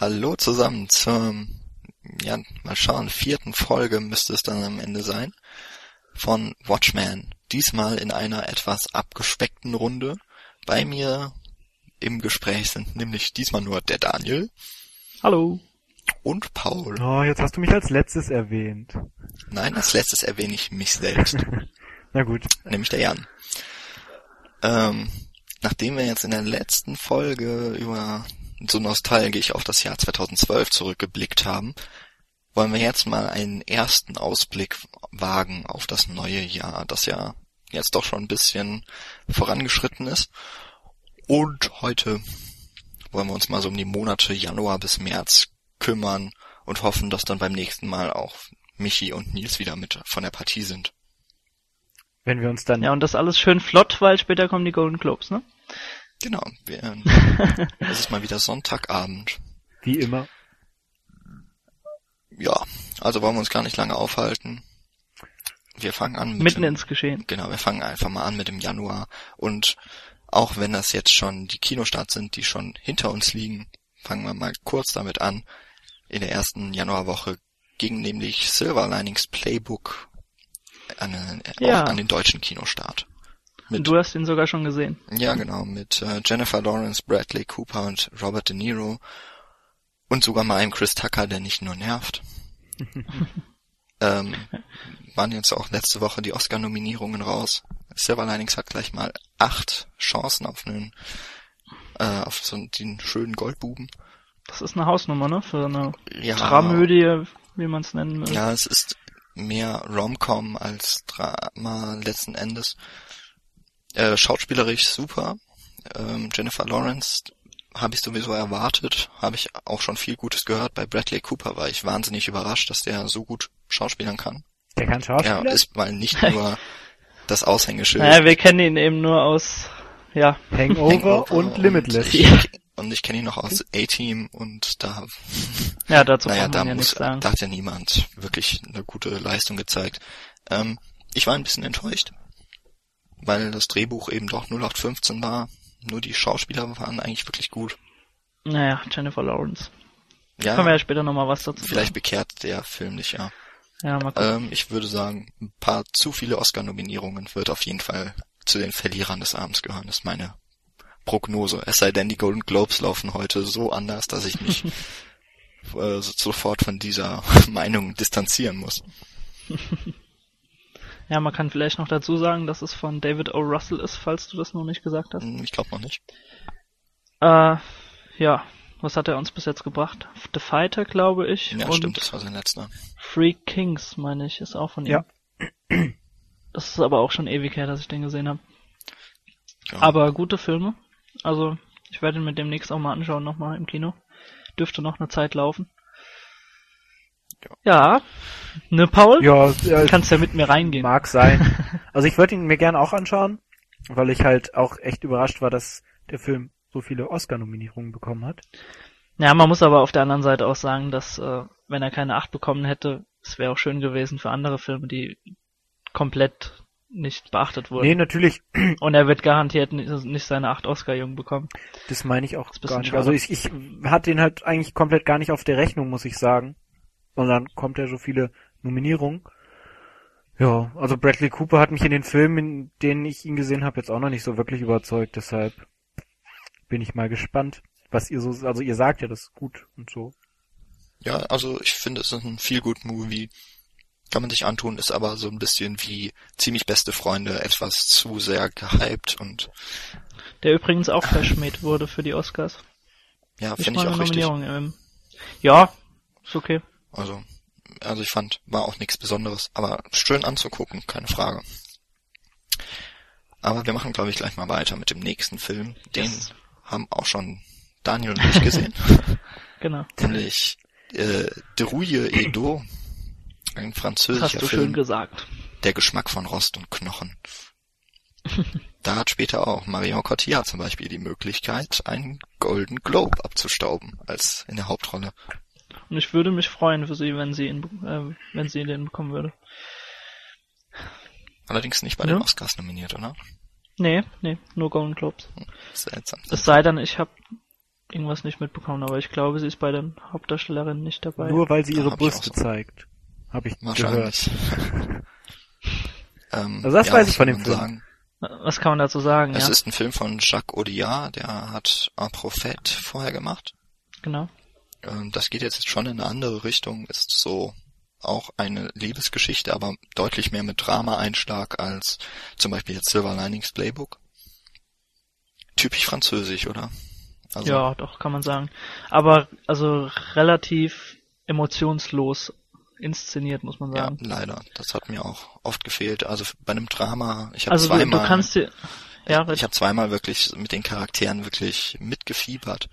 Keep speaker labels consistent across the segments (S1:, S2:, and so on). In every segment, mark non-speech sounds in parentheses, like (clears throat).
S1: Hallo zusammen zur, ja, mal schauen, vierten Folge müsste es dann am Ende sein von Watchmen. Diesmal in einer etwas abgespeckten Runde. Bei mir im Gespräch sind nämlich diesmal nur der Daniel.
S2: Hallo.
S1: Und Paul.
S3: Oh, jetzt hast du mich als letztes erwähnt.
S1: Nein, als letztes erwähne ich mich selbst. (laughs)
S3: Na gut.
S1: Nämlich der Jan. Ähm, nachdem wir jetzt in der letzten Folge über so nostalgisch auf das Jahr 2012 zurückgeblickt haben, wollen wir jetzt mal einen ersten Ausblick wagen auf das neue Jahr, das ja jetzt doch schon ein bisschen vorangeschritten ist. Und heute wollen wir uns mal so um die Monate Januar bis März kümmern und hoffen, dass dann beim nächsten Mal auch Michi und Nils wieder mit von der Partie sind.
S3: Wenn wir uns dann.
S2: Ja, und das alles schön flott, weil später kommen die Golden Globes, ne?
S1: Genau. Wir, (laughs) es ist mal wieder Sonntagabend.
S3: Wie immer.
S1: Ja, also wollen wir uns gar nicht lange aufhalten. Wir fangen an mit
S2: Mitten
S1: dem,
S2: ins Geschehen.
S1: Genau, wir fangen einfach mal an mit dem Januar. Und auch wenn das jetzt schon die Kinostarts sind, die schon hinter uns liegen, fangen wir mal kurz damit an. In der ersten Januarwoche ging nämlich Silver Linings Playbook an, äh,
S2: Ja.
S1: auch an den deutschen Kinostart. Mit,
S2: Du hast ihn sogar schon gesehen.
S1: ja, genau, mit äh, Jennifer Lawrence, Bradley Cooper und Robert De Niro und sogar mal einem Chris Tucker, der nicht nur nervt. (laughs) ähm, waren jetzt auch letzte Woche die Oscar-Nominierungen raus. Silver Linings hat gleich mal acht Chancen auf einen, äh, auf so den schönen Goldbuben.
S2: Das ist eine Hausnummer, ne? Für eine
S1: Ja,
S2: Dramödie, wie man es nennen will.
S1: Ja, es ist mehr Rom-Com als Drama letzten Endes. Äh, schauspielerisch super. Ähm, Jennifer Lawrence habe ich sowieso erwartet, habe ich auch schon viel Gutes gehört. Bei Bradley Cooper war ich wahnsinnig überrascht, dass der so gut schauspielern kann.
S3: Der kann
S1: Ja,
S3: Schauspieler.
S1: ist mal nicht (laughs) nur das Aushängeschild.
S2: Naja, wir kennen ihn eben nur aus, ja,
S3: Hangover,
S1: Hangover
S3: und Limitless. (laughs)
S1: Und ich, und ich kenne ihn noch aus A-Team und da
S2: ja, dazu
S1: naja,
S2: kann
S1: da
S2: man ja
S1: muss,
S2: nichts sagen.
S1: da hat ja niemand wirklich eine gute Leistung gezeigt. Ähm, ich war ein bisschen enttäuscht, weil das Drehbuch eben doch 0815 war. Nur die Schauspieler waren eigentlich wirklich gut.
S2: Naja, Jennifer Lawrence.
S1: Ja,
S2: Können wir ja später nochmal was dazu
S1: vielleicht
S2: sagen.
S1: bekehrt der Film nicht, ja.
S2: Ja, mal gucken.
S1: Ähm, ich würde sagen, ein paar zu viele Oscar-Nominierungen wird auf jeden Fall zu den Verlierern des Abends gehören. Das ist meine Prognose. Es sei denn, die Golden Globes laufen heute so anders, dass ich mich (laughs) äh, so- sofort von dieser (laughs) Meinung distanzieren muss. (laughs)
S2: Ja, man kann vielleicht noch dazu sagen, dass es von David O. Russell ist, falls du das noch nicht gesagt hast.
S1: Hm, Ich glaube noch nicht.
S2: Äh, ja, was hat er uns bis jetzt gebracht? The Fighter, glaube ich.
S1: Ja,
S2: und
S1: stimmt, das war sein letzter.
S2: Free Kings, meine ich, ist auch von ihm.
S3: Ja.
S2: Das ist aber auch schon ewig her, dass ich den gesehen habe.
S1: Ja.
S2: Aber gute Filme. Also, ich werde ihn mir demnächst auch mal anschauen, nochmal im Kino. Dürfte noch eine Zeit laufen. Ja. Ne, Paul?
S3: Ja,
S2: Du
S3: äh,
S2: kannst ja mit mir reingehen.
S3: mag sein. (laughs) Also ich würde ihn mir gerne auch anschauen, weil ich halt auch echt überrascht war, dass der Film so viele Oscar-Nominierungen bekommen hat.
S2: Ja, man muss aber auf der anderen Seite auch sagen, dass, äh, wenn er keine 8 bekommen hätte, es wäre auch schön gewesen für andere Filme, die komplett nicht beachtet wurden.
S3: Nee, natürlich, (clears throat)
S2: Und er wird garantiert nicht, seine 8 Oscar-Jungen bekommen.
S3: das meine ich auch gar nicht.
S2: schade.
S3: Also ich, ich hatte ihn halt eigentlich komplett gar nicht auf der Rechnung, muss ich sagen. Und dann kommt er so viele Nominierungen. Ja, also Bradley Cooper hat mich in den Filmen, in denen ich ihn gesehen habe, jetzt auch noch nicht so wirklich überzeugt. Deshalb bin ich mal gespannt, was ihr so, also ihr sagt ja, das ist gut und so.
S1: Ja, also ich finde, es ist ein viel gut Movie. Kann man sich antun, ist aber so ein bisschen wie ziemlich beste Freunde etwas zu sehr gehypt und
S2: Der übrigens auch verschmäht wurde für die Oscars.
S1: ja, finde ich auch richtig.
S2: Ähm, ja, ist okay.
S1: Also, also ich fand, war auch nichts Besonderes, aber schön anzugucken, keine Frage. Aber wir machen, glaube ich, gleich mal weiter mit dem nächsten Film. Den
S2: Yes.
S1: haben auch schon Daniel und ich (laughs) gesehen.
S2: Genau.
S1: nämlich äh, Derouille et d'eau, ein französischer
S2: hast du schön
S1: Film,
S2: gesagt.
S1: der Geschmack von Rost und Knochen. (laughs) da hat später auch Marion Cotillard zum Beispiel die Möglichkeit, einen Golden Globe abzustauben als in der Hauptrolle.
S2: Und ich würde mich freuen für sie, wenn sie ihn, äh, wenn sie den bekommen würde.
S1: Allerdings nicht bei
S2: Ja.
S1: den Oscars nominiert, oder?
S2: Nee, nee, nur Golden Globes.
S1: Seltsam.
S2: Es sei denn, ich habe irgendwas nicht mitbekommen, aber ich glaube, sie ist bei den Hauptdarstellerinnen nicht dabei.
S3: Nur weil sie
S1: Ja,
S3: ihre
S1: auch
S3: Brüste
S1: so.
S3: zeigt. Habe ich gehört.
S1: Wahrscheinlich. (laughs) ähm,
S3: Also das
S1: ja,
S3: weiß ich
S1: was
S3: von dem Film.
S1: Sagen?
S2: Was kann man dazu sagen?
S1: Es
S2: ja,
S1: ist ein Film von Jacques Audiard, der hat Un Prophète vorher gemacht.
S2: genau.
S1: Ähm, Das geht jetzt schon in eine andere Richtung, ist so auch eine Liebesgeschichte, aber deutlich mehr mit Drama-Einschlag als zum Beispiel jetzt Silver Linings Playbook. Typisch französisch, oder? Also,
S2: Ja, doch, kann man sagen. Aber also relativ emotionslos inszeniert, muss man
S1: ja,
S2: sagen.
S1: leider. Das hat mir auch oft gefehlt. Also bei einem Drama, ich habe
S2: also
S1: zweimal,
S2: du kannst dir ja,
S1: ich habe zweimal wirklich mit den Charakteren wirklich mitgefiebert.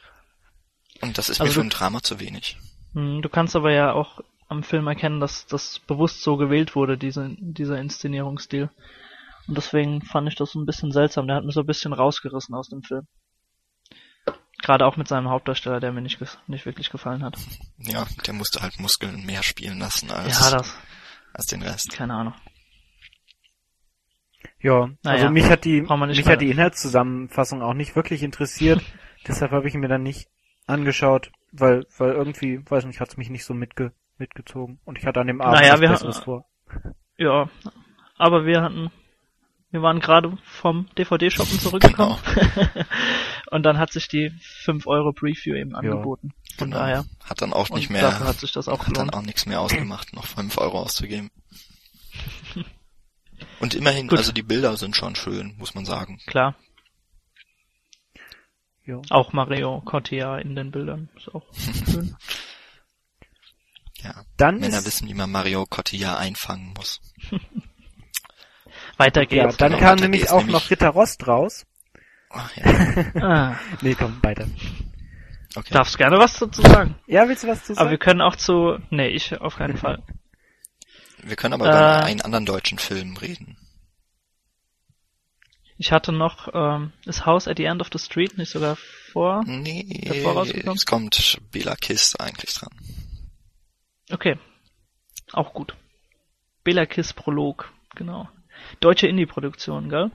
S1: Und das ist
S2: Also
S1: mir für ein Drama zu wenig.
S2: hm, du kannst aber ja auch am Film erkennen, dass das bewusst so gewählt wurde, diese, dieser Inszenierungsstil. Und deswegen fand ich das so ein bisschen seltsam. Der hat mich so ein bisschen rausgerissen aus dem Film. Gerade auch mit seinem Hauptdarsteller, der mir nicht, nicht wirklich gefallen hat.
S1: Ja, der musste halt Muskeln mehr spielen lassen als,
S2: Ja, das,
S1: als den Rest.
S2: keine Ahnung.
S3: Ja,
S2: Naja,
S3: also mich hat die mich
S2: weiter-
S3: hat die Inhaltszusammenfassung auch nicht wirklich interessiert. (laughs) Deshalb habe ich mir dann nicht angeschaut, weil weil irgendwie, weiß nicht, hat's mich nicht so mitge mitgezogen und ich hatte an dem Abend
S2: Naja,
S3: was
S2: wir
S3: Besseres
S2: ha-
S3: vor.
S2: Ja, aber wir hatten, wir waren gerade vom DVD-Shoppen zurückgekommen. (laughs) und dann hat sich die 5 Euro Preview eben angeboten. Von
S1: Genau.
S2: daher.
S1: Hat dann auch nicht
S2: und
S1: mehr,
S2: hat sich das auch
S1: hat dann auch nichts mehr ausgemacht, noch 5 Euro auszugeben. (laughs) Und immerhin,
S2: Gut.
S1: also die Bilder sind schon schön, muss man sagen.
S2: Klar.
S3: Ja.
S2: Auch Mario Cortea in den Bildern. Ist auch schön. (laughs)
S1: Ja.
S3: Dann
S1: Männer
S3: ist,
S1: wissen, wie man Mario Cotillard einfangen muss. (laughs)
S2: Weiter
S3: ja,
S2: geht's.
S3: dann
S1: genau,
S3: kam nämlich auch
S1: nämlich-
S3: noch Ritter Rost raus.
S1: Ach, ja. (laughs)
S2: Ah,
S3: Nee, komm, weiter.
S1: Okay.
S2: darfst gerne was dazu sagen.
S3: Ja, willst du was zu
S2: Aber wir
S3: sagen?
S2: können auch zu, nee, ich auf keinen Fall.
S1: Wir können aber über
S2: Äh.
S1: einen anderen deutschen Film reden.
S2: Ich hatte noch, ähm, ist House at the End of the Street nicht sogar vor?
S1: Nee,
S2: Davor rausgekommen?
S1: es kommt Bela Kiss eigentlich dran.
S2: Okay. Auch gut. Bela Kiss Prolog, genau. Deutsche Indie-Produktion, gell?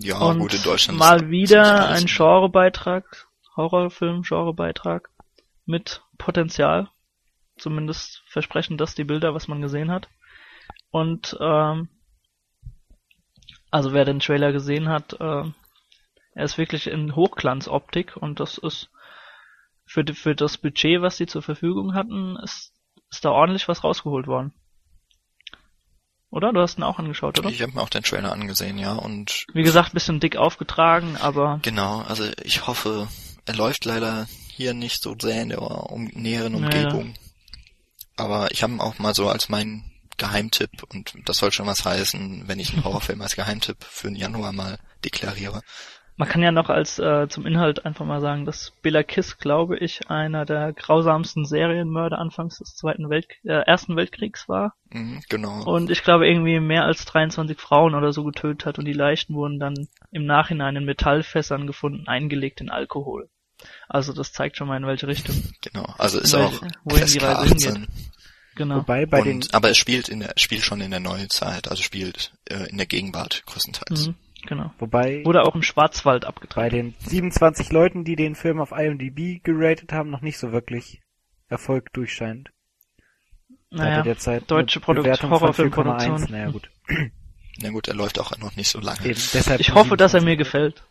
S1: Ja,
S2: Und
S1: gut, in Deutschland
S2: mal wieder ein. Genrebeitrag, Horrorfilm, Genrebeitrag mit Potenzial. Zumindest versprechen das die Bilder, was man gesehen hat. Und ähm, also wer den Trailer gesehen hat, äh, er ist wirklich in Hochglanzoptik und das ist für, die, für das Budget, was sie zur Verfügung hatten, ist, ist da ordentlich was rausgeholt worden. Oder? Du hast ihn auch angeschaut, oder?
S1: Ich habe mir auch den Trailer angesehen, ja, und
S2: Wie gesagt, bisschen dick aufgetragen, aber
S1: genau, also ich hoffe, er läuft leider hier nicht so sehr in der um, näheren. Umgebung. Aber ich habe ihn auch mal so als meinen Geheimtipp, und das soll schon was heißen, wenn ich einen (laughs) Horrorfilm als Geheimtipp für den Januar mal deklariere.
S2: Man kann ja noch als äh, zum Inhalt einfach mal sagen, dass Bela Kiss, glaube ich, einer der grausamsten Serienmörder anfangs des Zweiten Welt äh, Ersten Weltkriegs war
S1: Mhm, genau.
S2: und ich glaube irgendwie mehr als 23 Frauen oder so getötet hat und die Leichen wurden dann im Nachhinein in Metallfässern gefunden, eingelegt in Alkohol. Also das zeigt schon mal in welche Richtung.
S1: Genau. Also ist
S2: In
S1: auch
S2: welche- wohin die Reise
S1: 18.
S2: hingeht. Genau.
S3: Wobei bei den
S1: Und, aber es spielt in der, spielt schon in der Neuzeit, also spielt äh, in der Gegenwart größtenteils.
S2: Mhm, genau.
S3: wobei
S2: Wurde auch im Schwarzwald
S3: bei
S2: abgetragen.
S3: den 27 Leuten, die den Film auf IMDb geratet haben, noch nicht so wirklich Erfolg durchscheint.
S2: Naja,
S3: derzeit
S2: deutsche
S3: Bewertung von
S2: Horrorfilmproduktion.
S3: 4,1. Naja gut. (clears throat)
S1: Na gut, er läuft auch noch nicht so lange.
S3: Eben, deshalb
S2: ich hoffe, dass er
S3: 27.
S2: mir gefällt.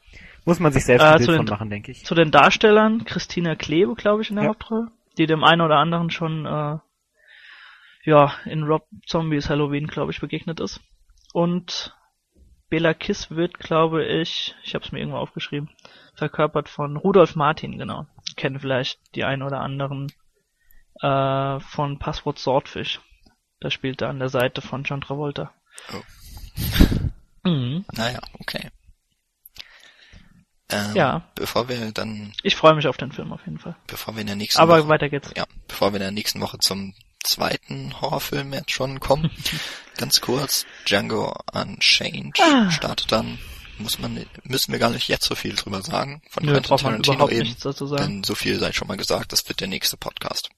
S3: Muss man sich selbst
S2: Äh,
S3: ein
S2: zu
S3: Bild von
S2: den-
S3: machen, denke ich.
S2: Zu den Darstellern, Christina Klebe, glaube ich, in der
S3: Ja.
S2: Hauptrolle, die dem einen oder anderen schon äh, ja in Rob Zombies Halloween, glaube ich, begegnet ist. Und Bela Kiss wird, glaube ich, ich habe es mir irgendwo aufgeschrieben, verkörpert von Rudolf Martin, genau. Kennen vielleicht die einen oder anderen äh, von Passwort Swordfish. Da spielt er an der Seite von John Travolta. (laughs) Mhm.
S1: Naja, okay. Ähm,
S2: Ja.
S1: Bevor wir dann,
S2: Ich freue mich auf den Film auf jeden Fall.
S1: bevor wir in der nächsten
S2: Aber
S1: Woche,
S2: weiter geht's.
S1: ja, bevor wir in der nächsten Woche zum zweiten Horrorfilm jetzt schon kommen, (laughs) ganz kurz, Django Unchained
S2: Ah.
S1: startet dann, muss man, müssen wir gar nicht jetzt so viel drüber sagen, von
S2: Nö,
S1: Quentin Tarantino eben,
S2: nichts dazu sagen.
S1: denn so viel sei schon mal gesagt, das wird der nächste Podcast.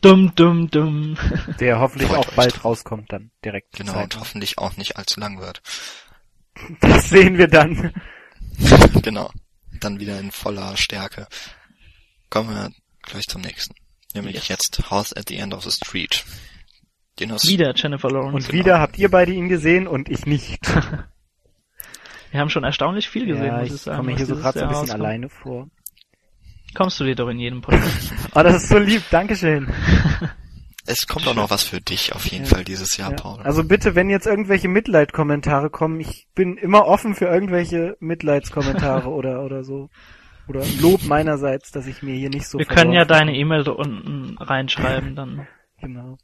S2: Dumm, dumm, dumm. (laughs)
S3: Der hoffentlich
S1: Freut
S3: auch
S1: euch
S3: bald rauskommt dann direkt.
S1: Genau,
S3: Zeit.
S1: und hoffentlich auch nicht allzu lang wird. (laughs)
S3: Das sehen wir dann.
S1: genau. dann wieder in voller Stärke. Kommen wir gleich zum nächsten. Nämlich
S2: Yes.
S1: jetzt House at the End of the Street. Den hast
S2: Wieder Jennifer Lawrence.
S3: Und wieder habt ihr beide ihn gesehen und ich nicht. (laughs)
S2: Wir haben schon erstaunlich viel gesehen,
S3: ja,
S2: muss
S3: ich
S2: ich sagen.
S3: komme
S2: was
S3: hier so gerade so ein bisschen
S2: rauskommt.
S3: alleine vor.
S2: Kommst du dir doch in jedem Podcast. (laughs)
S3: Oh, das ist so lieb, Dankeschön. (laughs)
S1: Es kommt auch noch was für dich auf jeden
S3: Ja.
S1: Fall dieses Jahr,
S3: Ja.
S1: Paul.
S3: Also bitte, wenn jetzt irgendwelche Mitleidkommentare kommen, ich bin immer offen für irgendwelche Mitleidskommentare oder oder so. Oder Lob meinerseits, dass ich mir hier nicht so
S2: Wir können ja deine E-Mail da unten reinschreiben, dann
S3: Genau.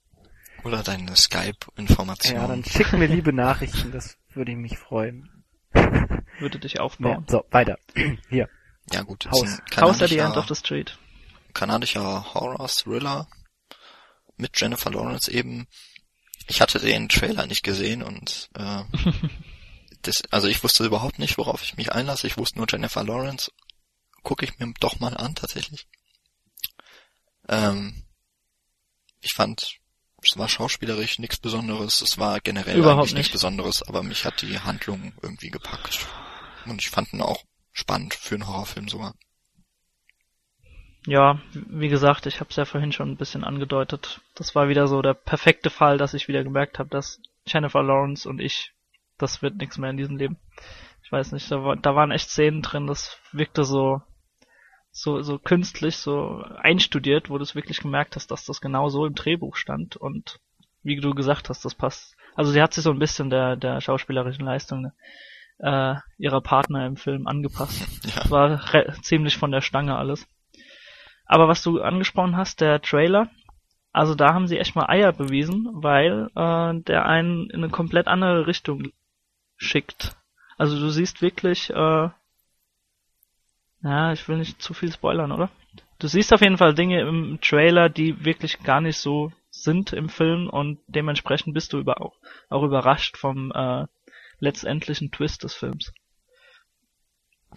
S1: Oder deine Skype-Information.
S3: Ja, dann schick mir liebe Nachrichten, das würde ich mich freuen. (laughs)
S2: würde dich
S3: Ja,
S2: aufbauen.
S3: so, weiter. (clears throat) Hier.
S1: Ja gut,
S3: Haus.
S2: House at the End
S1: kanadischer,
S2: of the Street.
S1: kanadischer Horror-Thriller mit Jennifer Lawrence eben. Ich hatte den Trailer nicht gesehen und äh, (laughs) das, also ich wusste überhaupt nicht, worauf ich mich einlasse. Ich wusste nur Jennifer Lawrence. Gucke ich mir doch mal an, tatsächlich. Ähm, ich fand, es war schauspielerisch nichts Besonderes. Es war generell
S2: Überhaupt
S1: eigentlich nichts
S2: nicht.
S1: Besonderes, aber mich hat die Handlung irgendwie gepackt. Und ich fand ihn auch spannend für einen Horrorfilm sogar.
S2: Ja, wie gesagt, ich habe es ja vorhin schon ein bisschen angedeutet. Das war wieder so der perfekte Fall, dass ich wieder gemerkt habe, dass Jennifer Lawrence und ich, das wird nichts mehr in diesem Leben. Ich weiß nicht, da, war, da waren echt Szenen drin, das wirkte so so so künstlich, so einstudiert, wo du es wirklich gemerkt hast, dass das genau so im Drehbuch stand und wie du gesagt hast, das passt. Also sie hat sich so ein bisschen der der schauspielerischen Leistung äh, ihrer Partner im Film angepasst. (laughs)
S1: Ja.
S2: Das war ziemlich von der Stange alles. Aber was du angesprochen hast, der Trailer, also da haben sie echt mal Eier bewiesen, weil äh, der einen in eine komplett andere Richtung schickt. Also du siehst wirklich, äh, ja, ich will nicht zu viel spoilern, oder? Du siehst auf jeden Fall Dinge im Trailer, die wirklich gar nicht so sind im Film und dementsprechend bist du über, auch, auch überrascht vom äh, letztendlichen Twist des Films.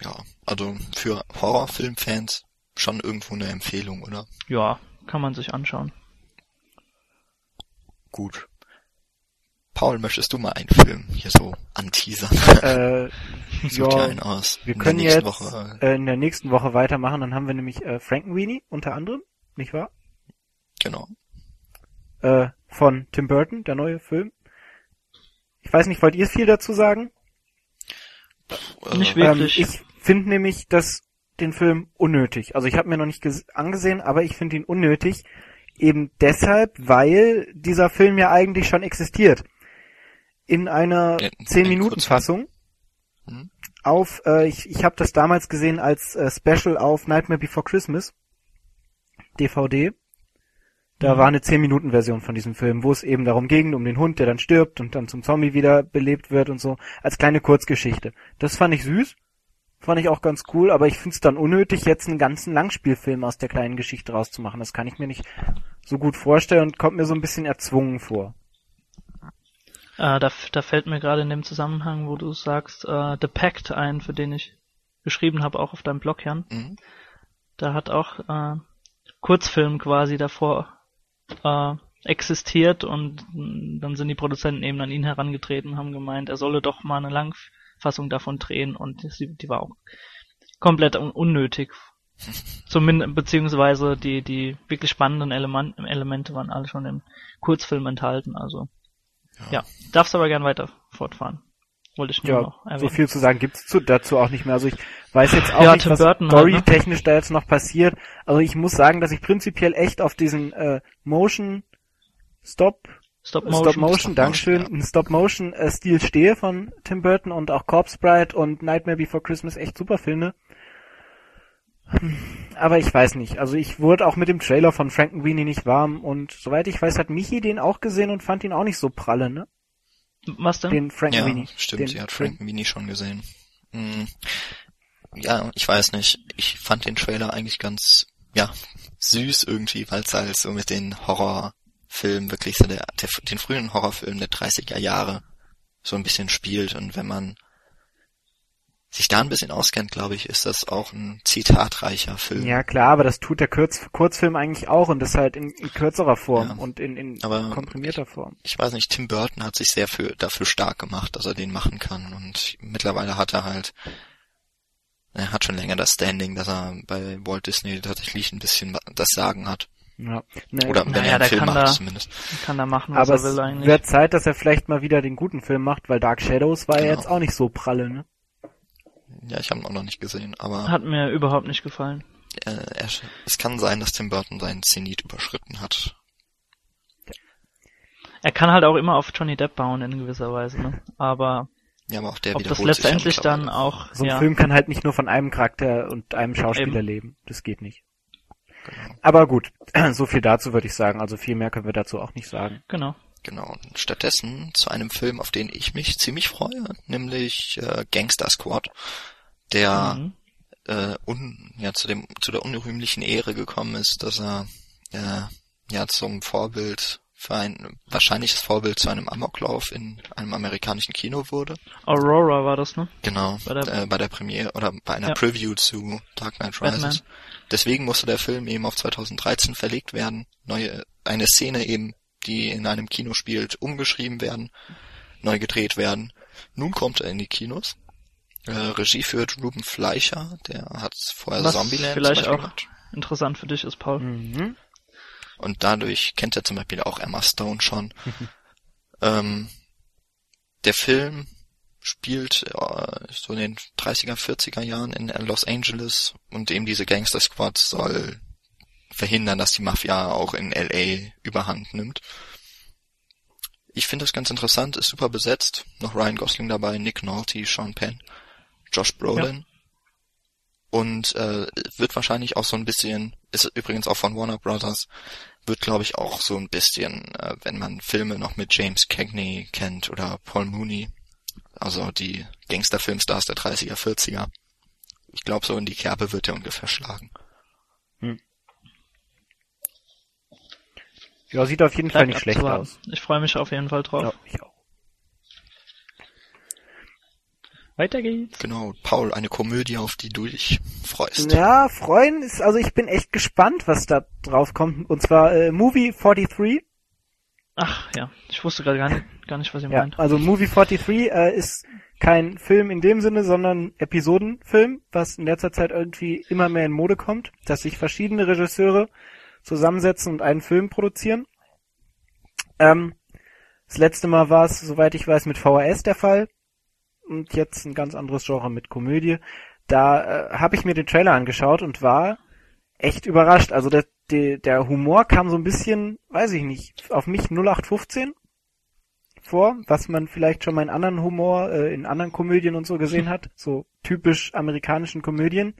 S1: Ja, also für Horrorfilmfans schon irgendwo eine Empfehlung, oder?
S2: Ja, kann man sich anschauen.
S1: Gut. Paul, möchtest du mal einen Film hier so anteasern?
S3: Äh, (laughs)
S1: Such
S3: ja,
S1: einen aus.
S3: wir
S1: In
S3: können
S1: nächsten
S3: jetzt
S1: Woche.
S3: äh, in der nächsten Woche weitermachen, dann haben wir nämlich äh, Frankenweenie unter anderem, nicht wahr?
S1: Genau.
S3: Äh, von Tim Burton, der neue Film. Ich weiß nicht, wollt ihr viel dazu sagen?
S1: Äh,
S2: Nicht
S3: Ähm,
S2: wirklich.
S3: ich finde nämlich das den Film unnötig. Also ich habe mir noch nicht ges- angesehen, aber ich finde ihn unnötig. Eben deshalb, weil dieser Film ja eigentlich schon existiert. In einer
S1: Ja,
S3: 10-Minuten-Fassung
S1: Hm?
S3: auf, äh, ich, ich habe das damals gesehen als äh, Special auf Nightmare Before Christmas. DVD. Da
S2: Mhm.
S3: war eine 10-Minuten-Version von diesem Film, wo es eben darum ging, um den Hund, der dann stirbt und dann zum Zombie wieder belebt wird und so, als kleine Kurzgeschichte. Das fand ich süß, fand ich auch ganz cool, aber ich find's dann unnötig, jetzt einen ganzen Langspielfilm aus der kleinen Geschichte rauszumachen. Das kann ich mir nicht so gut vorstellen und kommt mir so ein bisschen erzwungen vor.
S2: Äh, da, da fällt mir gerade in dem Zusammenhang, wo du sagst, äh, The Pact ein, für den ich geschrieben habe, auch auf deinem Blog, Jan.
S1: Mhm.
S2: Da hat auch äh, Kurzfilm quasi davor äh, existiert und mh, dann sind die Produzenten eben an ihn herangetreten und haben gemeint, er solle doch mal eine Langfassung davon drehen und die, die war auch komplett un unnötig. (laughs) Zumindest, beziehungsweise die, die wirklich spannenden Element, Elemente waren alle schon im Kurzfilm enthalten, also. Ja, darfst aber gern weiter fortfahren. Wollte ich nur
S3: Ja,
S2: noch erwähnen.
S3: so viel zu sagen gibt's zu, dazu auch nicht mehr. Also ich weiß jetzt auch
S2: Ja,
S3: nicht,
S2: Tim
S3: was
S2: Burton halt, ne?
S3: storytechnisch da jetzt noch passiert. Also ich muss sagen, dass ich prinzipiell echt auf diesen äh, Motion Stop
S2: Stop Motion.
S3: Stop Motion,
S1: Stop
S3: Dankeschön,
S1: Motion,
S3: einen Stop Motion äh, Stil stehe von Tim Burton und auch Corpse Bride und Nightmare Before Christmas echt super finde. Hm, Aber ich weiß nicht. Also ich wurde auch mit dem Trailer von Frankenweenie nicht warm und soweit ich weiß, hat Michi den auch gesehen und fand ihn auch nicht so pralle, ne?
S2: Was denn?
S3: Den
S1: Ja,
S3: Frankenweenie.
S1: stimmt,
S3: den
S1: sie hat. Frankenweenie schon gesehen. Mhm. Ja, ich weiß nicht. Ich fand den Trailer eigentlich ganz, ja, süß irgendwie, weil es halt so mit den Horrorfilmen wirklich so der, der, den frühen Horrorfilmen der 30er Jahre so ein bisschen spielt und wenn man sich da ein bisschen auskennt, glaube ich, ist das auch ein zitatreicher Film.
S3: Ja klar, aber das tut der Kurz Kurzfilm eigentlich auch und das halt in, in kürzerer Form
S1: Ja.
S3: und in, in
S1: Aber
S3: komprimierter Form.
S1: ich weiß nicht, Tim Burton hat sich sehr für, dafür stark gemacht, dass er den machen kann und mittlerweile hat er halt er hat schon länger das Standing, dass er bei Walt Disney tatsächlich ein bisschen das Sagen hat.
S3: Ja. Nee,
S1: Oder wenn
S2: naja,
S1: er einen Film
S2: kann
S1: macht
S2: da-
S1: zumindest.
S2: Kann da machen, was
S3: aber
S2: er
S3: es
S2: will eigentlich.
S3: wird Zeit, dass er vielleicht mal wieder den guten Film macht, weil Dark Shadows war ja
S1: Genau.
S3: jetzt auch nicht so pralle, ne?
S1: Ja, ich habe ihn auch noch nicht gesehen, aber
S2: Hat mir überhaupt nicht gefallen.
S1: äh, er, es kann sein, dass Tim Burton seinen Zenit überschritten hat.
S2: Er kann halt auch immer auf Johnny Depp bauen in gewisser Weise, ne? Aber
S1: Ja, aber auch der
S2: ob das letztendlich dann
S1: mittlerweile.
S2: auch,
S3: So ein
S2: ja,
S3: Film kann halt nicht nur von einem Charakter und einem Schauspieler
S2: Eben.
S3: leben. Das geht nicht.
S1: Genau.
S3: Aber gut, (clears throat) so viel dazu würde ich sagen. Also viel mehr können wir dazu auch nicht sagen.
S2: genau.
S1: Genau. Und stattdessen zu einem Film, auf den ich mich ziemlich freue, nämlich äh, Gangster Squad, der
S2: Mhm.
S1: äh, un, ja zu dem zu der unrühmlichen Ehre gekommen ist, dass er äh, ja zum Vorbild für ein wahrscheinliches Vorbild zu einem Amoklauf in einem amerikanischen Kino wurde.
S2: Aurora war das, ne?
S1: Genau,
S2: Bei der-
S1: äh, bei der Premiere oder bei einer
S2: Ja.
S1: Preview zu Dark Knight Rises.
S2: Batman.
S1: Deswegen musste der Film eben auf 2013 verlegt werden. Neue, eine Szene eben, die in einem Kino spielt, umgeschrieben werden, neu gedreht werden. Nun kommt er in die Kinos. Äh, Regie führt Ruben Fleischer, der hat vorher
S2: Was
S1: Zombieland
S2: vielleicht auch
S1: gemacht.
S2: interessant für dich ist, Paul.
S3: Mhm.
S1: Und dadurch kennt er zum Beispiel auch Emma Stone schon. (laughs) ähm, der Film spielt äh, so in den 30er, 40er Jahren in Los Angeles und eben diese Gangster Squad soll verhindern, dass die Mafia auch in LA überhand nimmt. Ich finde das ganz interessant, ist super besetzt. Noch Ryan Gosling dabei, Nick Nolte, Sean Penn, Josh Brolin. Und äh, wird wahrscheinlich auch so ein bisschen, ist übrigens auch von Warner Brothers, wird glaube ich auch so ein bisschen, äh, wenn man Filme noch mit James Cagney kennt oder Paul Mooney, also die Gangsterfilmstars der 30er, 40er. Ich glaube, so in die Kerbe wird er ungefähr schlagen.
S3: Ja, sieht auf jeden Fall
S2: Bleibt
S3: nicht schlecht aus.
S2: Ich freue mich auf jeden Fall drauf.
S3: Ja, ich auch.
S2: Weiter geht's.
S1: Genau, Paul, eine Komödie, auf die du dich freust.
S3: Ja, freuen ist, also ich bin echt gespannt, was da drauf kommt. Und zwar äh, Movie 43.
S2: Ach ja, ich wusste gerade gar nicht, gar nicht, was ihr
S3: Ja,
S2: meint.
S3: also Movie 43 äh, ist kein Film in dem Sinne, sondern Episodenfilm, was in letzter Zeit irgendwie immer mehr in Mode kommt, dass sich verschiedene Regisseure zusammensetzen und einen Film produzieren. Ähm, das letzte Mal war es, soweit ich weiß, mit VHS der Fall und jetzt ein ganz anderes Genre mit Komödie. Da äh, habe ich mir den Trailer angeschaut und war echt überrascht. Also der, der, der Humor kam so ein bisschen, weiß ich nicht, auf mich 0815 vor, was man vielleicht schon mal in anderen Humor, äh, in anderen Komödien und so gesehen hat, so typisch amerikanischen Komödien.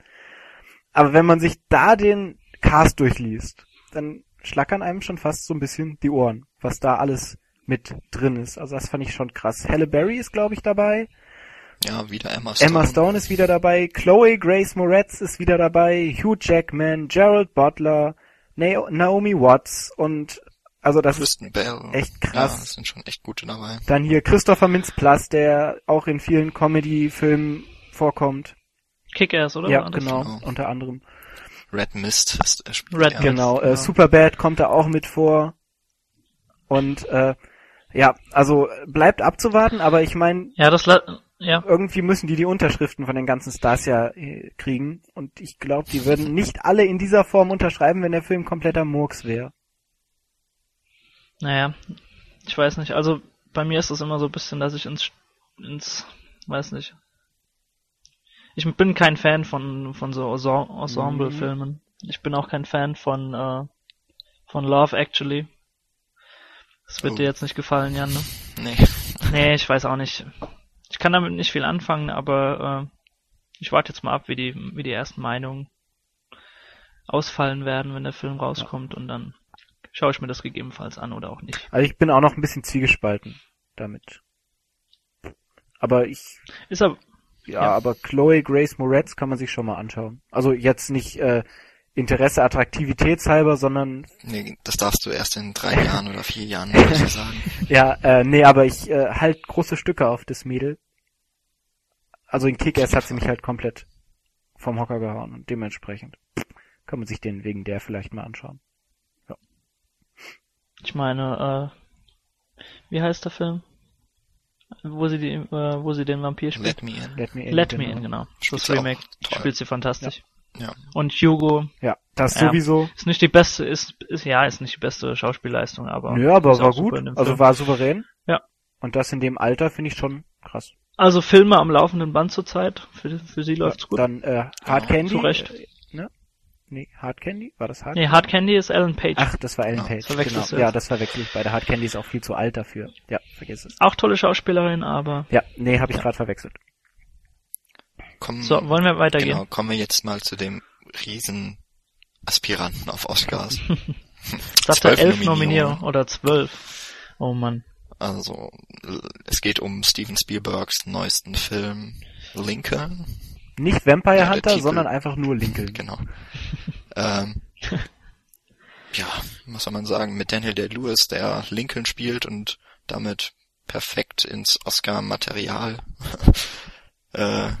S3: Aber wenn man sich da den Cast durchliest, dann schlackern einem schon fast so ein bisschen die Ohren, was da alles mit drin ist. Also das fand ich schon krass. Halle Berry ist, glaube ich, dabei.
S1: Ja, wieder Emma Stone.
S3: Emma Stone ist wieder dabei. Chloe Grace Moretz ist wieder dabei. Hugh Jackman, Gerald Butler, Na Naomi Watts und also das ist
S1: Kristen Bell.
S3: echt krass.
S1: Ja, es sind schon echt gute dabei.
S3: Dann hier Christopher Mintz-Plasse, der auch in vielen Comedy-Filmen vorkommt.
S2: Kick-Ass, oder?
S3: ja,
S2: das?
S3: genau,
S1: Genau.
S3: unter anderem.
S1: Red Mist ist, äh, spielt
S2: Red
S1: er.
S2: Mist.
S3: Genau, äh,
S2: ja.
S3: Superbad kommt da auch mit vor. Und äh, ja, also bleibt abzuwarten, aber ich meine,
S2: Ja, das, la- ja,
S3: irgendwie müssen die die Unterschriften von den ganzen Stars ja äh, kriegen. Und ich glaube, die würden nicht alle in dieser Form unterschreiben, wenn der Film kompletter Murks wäre.
S2: naja, ich weiß nicht. Also, bei mir ist es immer so ein bisschen, dass ich ins, ins, weiß nicht. Ich bin kein Fan von, von so Ense- Ensemble-Filmen. Ich bin auch kein Fan von, äh, von Love Actually. Das wird
S1: Oh.
S2: dir jetzt nicht gefallen, Jan, ne? (laughs)
S1: Nee.
S2: Nee, ich weiß auch nicht. Ich kann damit nicht viel anfangen, aber äh, ich warte jetzt mal ab, wie die, wie die ersten Meinungen ausfallen werden, wenn der Film rauskommt und dann schaue ich mir das gegebenenfalls an oder auch nicht.
S3: Also ich bin auch noch ein bisschen zwiegespalten damit. Aber ich,
S2: Ist aber,
S3: ja,
S2: Ja.
S3: aber Chloe Grace Moretz kann man sich schon mal anschauen. Also jetzt nicht äh, Interesse attraktivitätshalber, sondern
S1: nee, das darfst du erst in drei Jahren oder vier Jahren sagen. (laughs)
S3: ja, äh, nee, aber ich äh, halt große Stücke auf das Mädel. Also in Kick-Ass hat sie mich halt komplett vom Hocker gehauen und dementsprechend kann man sich den wegen der vielleicht mal anschauen.
S2: ich meine, äh, wie heißt der Film? wo sie die, äh, wo sie den Vampir spielt.
S1: Let Me In.
S3: Let Me In.
S2: Let Me In, genau.
S1: Spielt
S2: Das Remake
S1: toll.
S2: spielt sie fantastisch.
S1: Ja.
S2: Und Hugo
S3: Ja, das
S2: Ja.
S3: sowieso.
S2: ist nicht die beste, ist, ist ja, ist nicht die beste Schauspielleistung, aber.
S3: Nö, aber war gut. Also war souverän.
S2: Ja.
S3: Und das in dem Alter finde ich schon krass.
S2: Also Filme am laufenden Band zurzeit. Für, für sie läuft's gut.
S3: Dann äh, Hard
S1: Ja,
S3: Candy.
S2: zu Recht.
S3: Äh, ne? Nee, Hard Candy? War das Hard
S2: Nee, Hard Candy ist Alan Page.
S3: Ach, das war Ellen
S1: Ja,
S3: Page. Genau.
S2: du
S3: Ja,
S2: jetzt.
S3: das verwechsel ich. Bei der Hard Candy ist auch viel zu alt dafür. Ja, vergiss es.
S2: Auch tolle Schauspielerin, aber.
S3: Ja, nee, habe ich
S2: Ja.
S3: gerade verwechselt.
S1: Kommen,
S2: So, wollen wir weitergehen?
S1: genau, kommen wir jetzt mal zu dem riesen Aspiranten auf Oscars. (laughs)
S2: Sagt er
S1: Zwölf
S2: elf
S1: Nominierungen.
S2: Oder zwölf? Oh Mann.
S1: Also, es geht um Steven Spielbergs neuesten Film Lincoln.
S3: Nicht Vampire
S1: Ja,
S3: Hunter,
S1: Titel-
S3: sondern einfach nur Lincoln.
S1: Genau. (laughs) ähm, ja, was soll man sagen, mit Daniel Day-Lewis, der Lincoln spielt und damit perfekt ins Oscar-Material (laughs) äh,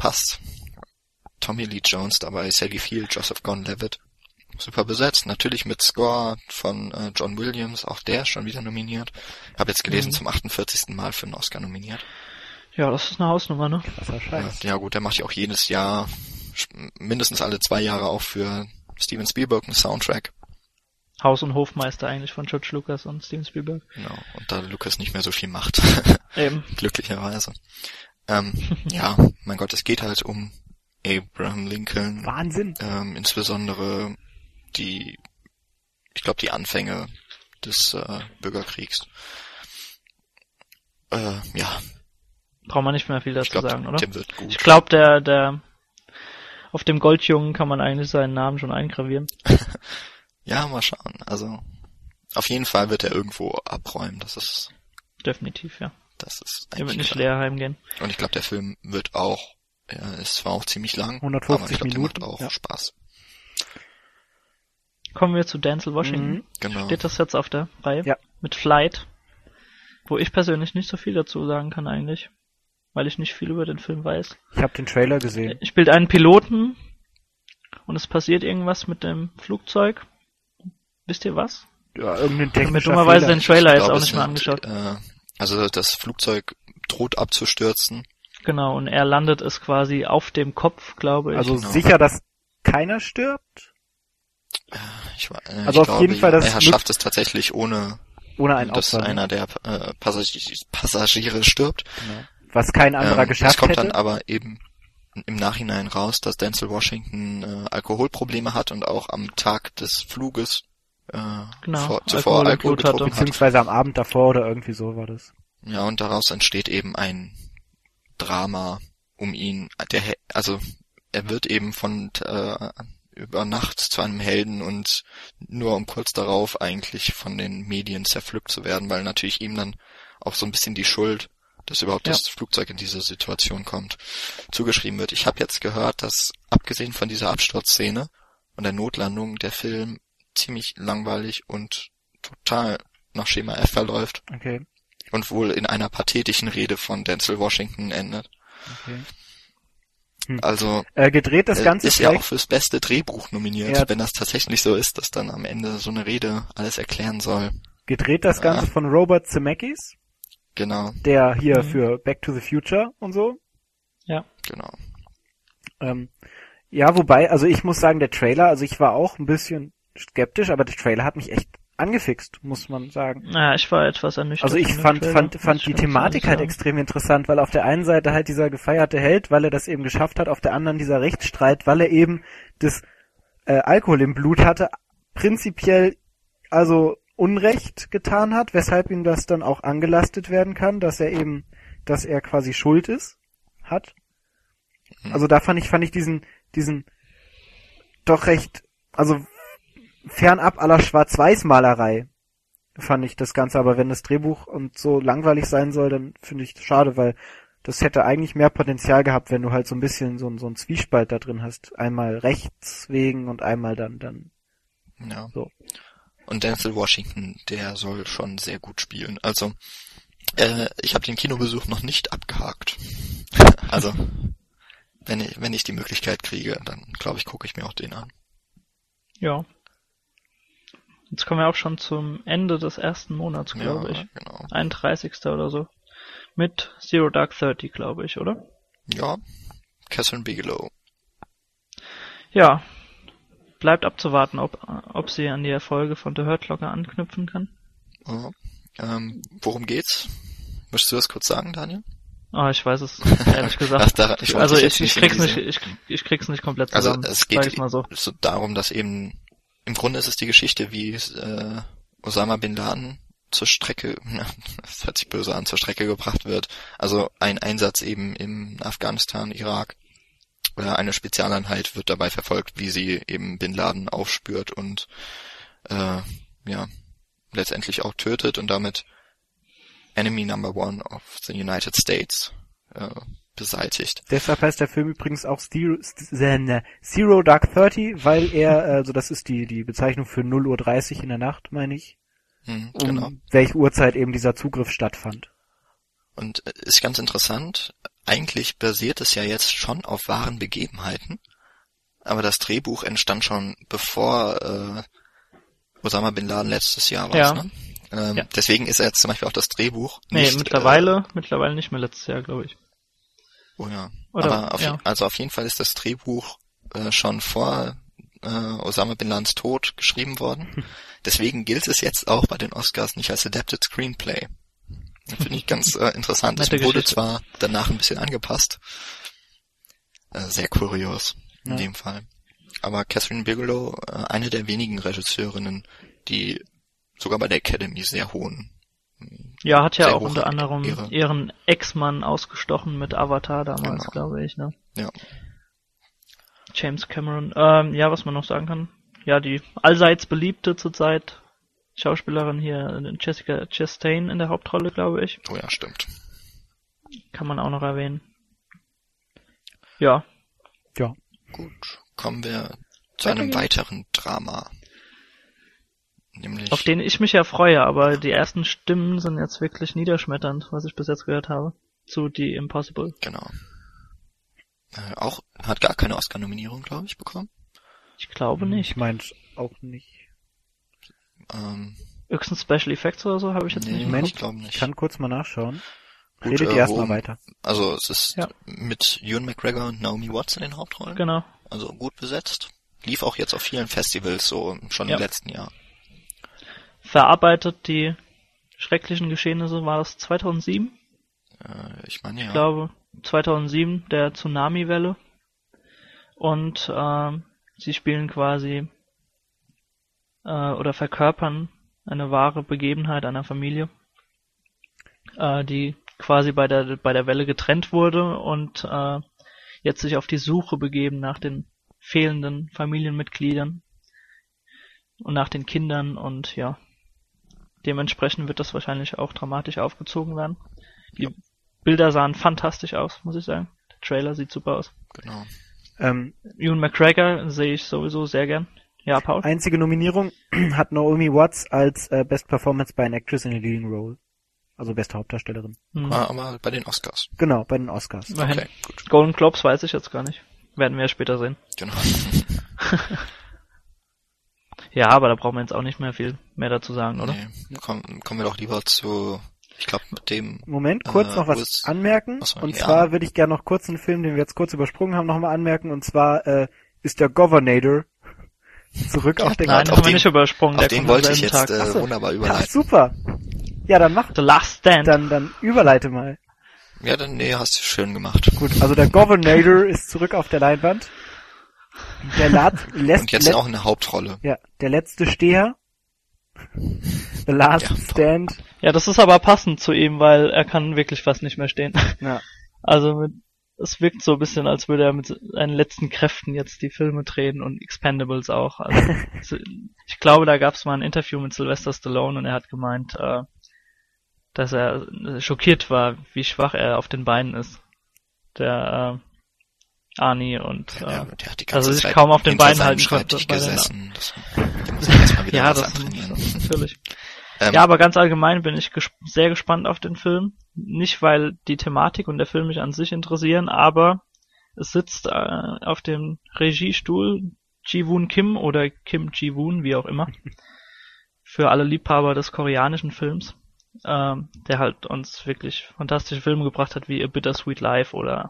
S1: passt. Tommy Lee Jones dabei, Sally Field, Joseph Gordon-Levitt. Super besetzt, natürlich mit Score von äh, John Williams, auch der ist schon wieder nominiert. Habe jetzt gelesen,
S2: Mhm.
S1: zum 48. Mal für einen Oscar nominiert.
S2: Ja, das ist eine Hausnummer, ne?
S3: Krasser
S1: Ja, ja gut, der macht ja auch jedes Jahr, mindestens alle zwei Jahre auch für Steven Spielberg einen Soundtrack.
S2: Haus- und Hofmeister eigentlich von George Lucas und Steven Spielberg.
S1: Genau. Und da Lucas nicht mehr so viel macht.
S2: Eben. (laughs)
S1: Glücklicherweise. Ähm, ja, mein Gott, es geht halt um Abraham Lincoln,
S3: Wahnsinn.
S1: ähm, insbesondere die, ich glaube, die Anfänge des äh, Bürgerkriegs. Äh, ja,
S2: Braucht man nicht mehr viel dazu
S1: glaube,
S2: sagen, oder?
S1: dem wird gut.
S2: Ich glaube, der, der, auf dem Goldjungen kann man eigentlich seinen Namen schon eingravieren. (laughs)
S1: Ja, mal schauen. Also, auf jeden Fall wird er irgendwo abräumen. Das ist,
S2: Definitiv, ja.
S1: Das ist
S2: Er wird nicht
S1: klar.
S2: leer heimgehen.
S1: Und ich glaube, der Film wird auch, ja, ist zwar auch ziemlich lang,
S3: 150
S1: aber ich glaube, der macht
S3: Minuten,
S1: auch
S3: ja.
S1: Spaß.
S2: Kommen wir zu Denzel Washington.
S3: Mhm.
S1: Genau.
S2: Steht das jetzt auf der Reihe?
S3: Ja.
S2: Mit Flight. Wo ich persönlich nicht so viel dazu sagen kann eigentlich. Weil ich nicht viel über den Film weiß.
S3: Ich habe den Trailer gesehen.
S2: Er spielt einen Piloten und es passiert irgendwas mit dem Flugzeug. Wisst ihr was?
S3: Ja, irgendein
S2: Ich habe mir
S3: technischer
S2: dummerweise den Trailer
S1: Ich
S2: jetzt auch
S1: es
S2: nicht mehr angeschaut.
S1: Äh, also das Flugzeug droht abzustürzen.
S2: Genau, und er landet es quasi auf dem Kopf, glaube ich.
S3: Also
S1: Genau.
S3: sicher, dass keiner stirbt,
S1: Ich, wa- äh,
S3: Also
S1: ich
S3: auf jeden
S1: glaube,
S3: Fall, dass
S1: er schafft es tatsächlich ohne,
S3: ohne ein
S1: dass
S3: Opfer. ne?
S1: einer der äh, Passagiere, Passagiere stirbt.
S3: Genau. Was kein anderer
S1: Ähm,
S3: geschafft
S1: es kommt
S3: hätte.
S1: dann aber eben im Nachhinein raus, dass Denzel Washington äh, Alkoholprobleme hat und auch am Tag des Fluges äh,
S2: Genau,
S1: vor, zuvor
S2: Alkohol
S1: Alkohol
S2: hatte.
S1: getrunken hat.
S3: Beziehungsweise am Abend davor oder irgendwie so war das.
S1: Ja, und daraus entsteht eben ein Drama um ihn. Der, also er wird eben von äh, über Nacht zu einem Helden und nur um kurz darauf eigentlich von den Medien zerpflückt zu werden, weil natürlich ihm dann auch so ein bisschen die Schuld, dass überhaupt
S2: Ja.
S1: das Flugzeug in diese Situation kommt, zugeschrieben wird. Ich habe jetzt gehört, dass abgesehen von dieser Absturzszene und der Notlandung der Film ziemlich langweilig und total nach Schema F verläuft
S3: Okay.
S1: und wohl in einer pathetischen Rede von Denzel Washington endet.
S3: okay.
S1: Also
S3: Äh, gedreht das Ganze
S1: ist ja auch fürs beste Drehbuch nominiert,
S3: Ja.
S1: wenn das tatsächlich so ist, dass dann am Ende so eine Rede alles erklären soll.
S3: gedreht das Ganze
S1: Ja.
S3: von Robert Zemeckis,
S1: Genau,
S3: der hier
S2: Mhm.
S3: für Back to the Future und so.
S1: genau.
S3: Ähm, ja, wobei, also ich muss sagen, der Trailer, also ich war auch ein bisschen skeptisch, aber der Trailer hat mich echt angefixt, muss man sagen.
S2: Naja, ich war etwas ernüchtert.
S3: Also ich fand,
S2: Trailer,
S3: fand, fand die Thematik halt extrem interessant, weil auf der einen Seite halt dieser gefeierte Held, weil er das eben geschafft hat, auf der anderen dieser Rechtsstreit, weil er eben das äh, Alkohol im Blut hatte, prinzipiell also Unrecht getan hat, weshalb ihm das dann auch angelastet werden kann, dass er eben, dass er quasi Schuld ist, hat.
S1: Mhm.
S3: Also da fand ich, fand ich diesen, diesen doch recht, also fernab aller Schwarz-Weiß-Malerei fand ich das Ganze, aber wenn das Drehbuch und so langweilig sein soll, dann finde ich das schade, weil das hätte eigentlich mehr Potenzial gehabt, wenn du halt so ein bisschen so, ein- so ein Zwiespalt da drin hast. Einmal rechts wegen und einmal dann, dann
S1: Ja.
S3: So.
S1: Und Denzel Washington, der soll schon sehr gut spielen. Also äh, ich habe den Kinobesuch noch nicht abgehakt. (laughs) also wenn ich wenn ich die Möglichkeit kriege, dann glaube ich, gucke ich mir auch den an.
S2: Ja. Jetzt kommen wir auch schon zum Ende des ersten Monats, glaube
S1: ja,
S2: ich.
S1: genau.
S2: 31. oder so. Mit Zero Dark Thirty, glaube ich, oder?
S1: Ja, Catherine Bigelow.
S2: Ja, bleibt abzuwarten, ob, ob sie an die Erfolge von The Hurt Locker anknüpfen kann.
S1: Ja. Ähm, worum geht's? Möchtest du das kurz sagen, Daniel?
S2: Ah, ich weiß es (laughs) ehrlich gesagt.
S1: Ach, da, ich
S2: also ich, ich krieg's nicht, ich, ich krieg's nicht komplett
S1: Also
S2: zusammen.
S1: es
S2: sag
S1: geht
S2: ich mal so.
S1: so darum, dass eben im Grunde ist es die Geschichte, wie äh, Osama bin Laden zur Strecke, (laughs) das hört sich böse an, zur Strecke gebracht wird. Also ein Einsatz eben im Afghanistan, Irak. Äh, eine Spezialeinheit wird dabei verfolgt, wie sie eben Bin Laden aufspürt und äh, ja letztendlich auch tötet und damit Enemy Number One of the United States äh, beseitigt.
S3: Deshalb heißt der Film übrigens auch Zero, Zero- Zero Dark Thirty, weil er, also das ist die, die Bezeichnung für 0 Uhr 30 in der Nacht, meine ich,
S1: Hm,
S3: um
S1: genau.
S3: welche Uhrzeit eben dieser Zugriff stattfand.
S1: Und äh, ist ganz interessant, eigentlich basiert es ja jetzt schon auf wahren Begebenheiten, aber das Drehbuch entstand schon bevor äh, Osama Bin Laden letztes Jahr war.
S2: Ja.
S1: Ne? Ähm,
S2: Ja.
S1: Deswegen ist er jetzt zum Beispiel auch das Drehbuch
S2: Nee,
S1: nicht,
S2: mittlerweile, mittlerweile nicht mehr letztes Jahr, glaube ich.
S1: Oh ja.
S2: Oder-
S1: aber auf,
S2: ja.
S1: also auf jeden Fall ist das Drehbuch äh, schon vor äh, Osama Bin Ladens Tod geschrieben worden. (laughs) Deswegen gilt es jetzt auch bei den Oscars nicht als Adapted Screenplay. Finde ich ganz äh, interessant. Es wurde zwar danach ein bisschen angepasst. Äh, sehr kurios in
S3: Ja.
S1: dem Fall. Aber Catherine Bigelow, äh, eine der wenigen Regisseurinnen, die sogar bei der Academy sehr hohen.
S2: Ja, hat ja
S1: Sehr
S2: auch unter anderem
S1: Ehre.
S2: ihren Ex-Mann ausgestochen mit Avatar damals,
S1: Genau.
S2: glaube ich, ne?
S1: Ja.
S2: James Cameron. Ähm, ja, was man noch sagen kann. Ja, die allseits beliebte zurzeit Schauspielerin hier, Jessica Chastain in der Hauptrolle, glaube ich.
S1: Oh ja, stimmt.
S2: Kann man auch noch erwähnen. Ja,
S3: Ja.
S1: Gut. Kommen wir zu
S2: Weiter
S1: einem
S2: geht's.
S1: weiteren Drama. Nämlich
S2: auf den ich mich ja freue, aber die ersten Stimmen sind jetzt wirklich niederschmetternd, was ich bis jetzt gehört habe. Zu The Impossible.
S1: Genau. Äh, auch hat gar keine Oscar-Nominierung, glaube ich, bekommen.
S2: Ich glaube
S3: Ich
S2: nicht.
S3: meins auch nicht.
S1: Ähm,
S2: Höchstens Special Effects oder so habe ich jetzt
S1: nee,
S2: nicht. im
S3: Moment,
S1: ich glaube nicht.
S3: Ich kann kurz mal nachschauen.
S1: Gut,
S3: Redet
S1: äh,
S3: ihr erstmal weiter.
S1: Also es ist
S2: Ja.
S1: mit Ewan McGregor und Naomi Watts in den Hauptrollen.
S2: Genau.
S1: Also gut besetzt. Lief auch jetzt auf vielen Festivals, so schon
S2: Ja.
S1: im letzten Jahr.
S2: Verarbeitet die schrecklichen Geschehnisse war das 2007?
S1: Äh, ich meine ja.
S2: Ich glaube 2007 der Tsunami-Welle. Und ähm, sie spielen quasi äh, oder verkörpern eine wahre Begebenheit einer Familie, äh, die quasi bei der bei der Welle getrennt wurde und äh, jetzt sich auf die Suche begeben nach den fehlenden Familienmitgliedern und nach den Kindern und ja dementsprechend wird das wahrscheinlich auch dramatisch aufgezogen werden. Die Bilder sahen fantastisch aus, muss ich sagen. Der Trailer sieht super aus.
S1: Genau.
S3: Ähm,
S2: Ewan McGregor sehe ich sowieso sehr gern. Ja, Paul?
S3: einzige Nominierung (clears throat) hat Naomi Watts als äh, Best Performance by an Actress in a Leading Role. Also beste Hauptdarstellerin.
S2: Hm.
S1: War aber bei den Oscars.
S3: Genau, bei den Oscars.
S2: Immerhin.
S1: Okay, gut.
S2: Golden Globes weiß ich jetzt gar nicht. Werden wir ja später sehen.
S1: Genau. (laughs)
S2: Ja, aber da brauchen wir jetzt auch nicht mehr viel mehr dazu sagen, oder?
S1: Nee, kommen, kommen wir doch lieber zu, ich glaube, mit dem
S3: Moment, kurz
S1: Äh,
S3: noch was
S1: ist-
S3: anmerken.
S1: Achso,
S3: und
S1: ja.
S3: zwar würde ich gerne noch kurz einen Film, den wir jetzt kurz übersprungen haben, nochmal anmerken. Und zwar äh, ist der Governator (laughs) zurück auf den
S2: Nein,
S1: auf
S2: haben wir nicht übersprungen.
S1: Auf
S2: der
S1: den wollte ich jetzt
S2: Tag.
S1: äh, wunderbar
S3: Ja,
S1: überleiten.
S3: super. Ja, dann mach,
S2: The Last Stand.
S3: dann, dann überleite mal.
S1: Ja, dann nee, hast du schön gemacht.
S3: Gut, also der Governator ist zurück auf der Leinwand. Der Lat (laughs) lässt,
S1: Und jetzt
S3: let-
S1: auch in der Hauptrolle.
S3: ja, der letzte Steher. The Last
S1: Ja,
S3: Stand.
S2: Ja, das ist aber passend zu ihm, weil er kann wirklich fast nicht mehr stehen.
S3: Ja. (laughs)
S2: Also mit, es wirkt so ein bisschen, als würde er mit seinen letzten Kräften jetzt die Filme drehen und Expendables auch. Also, (laughs) so- ich glaube, da gab es mal ein Interview mit Sylvester Stallone und er hat gemeint, äh, dass er äh, schockiert war, wie schwach er auf den Beinen ist. Der Arnie und
S1: Ja,
S2: äh,
S1: der hat die ganze
S2: er sich
S1: Zeit
S2: kaum auf den Beinen halten konnte
S1: gesessen. Das,
S2: ja, das,
S1: antrainieren.
S2: das (laughs) natürlich.
S1: Ähm,
S2: Ja, aber ganz allgemein bin ich ges sehr gespannt auf den Film. Nicht, weil die Thematik und der Film mich an sich interessieren, aber es sitzt äh, auf dem Regiestuhl Ji-Woon Kim oder Kim Ji-Woon, wie auch immer. (laughs) Für alle Liebhaber des koreanischen Films. ähm, der halt uns wirklich fantastische Filme gebracht hat, wie A Bittersweet Life oder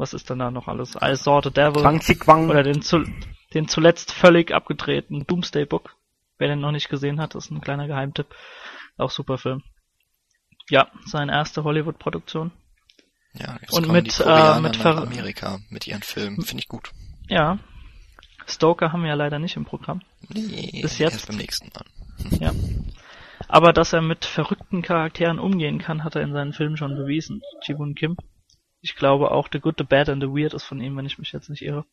S2: was ist denn da noch alles? I Saw the Devil
S3: Quang
S2: oder den, zu, den zuletzt völlig abgedrehten Doomsday Book. Wer den noch nicht gesehen hat, ist ein kleiner Geheimtipp. Auch super Film. Ja, seine erste Hollywood-Produktion.
S1: Ja, jetzt
S2: Und mit,
S1: die
S2: äh, mit
S1: nach
S2: Ver-
S1: Amerika mit ihren Filmen. Finde ich gut.
S2: Ja. Stoker haben wir ja leider nicht im Programm.
S1: Nee,
S2: Bis jetzt.
S1: erst beim nächsten Mal.
S2: Ja. Aber dass er mit verrückten Charakteren umgehen kann, hat er in seinen Filmen schon bewiesen. Ji-Woon Kim. Ich glaube auch The Good, The Bad and The Weird ist von ihm, wenn ich mich jetzt nicht irre.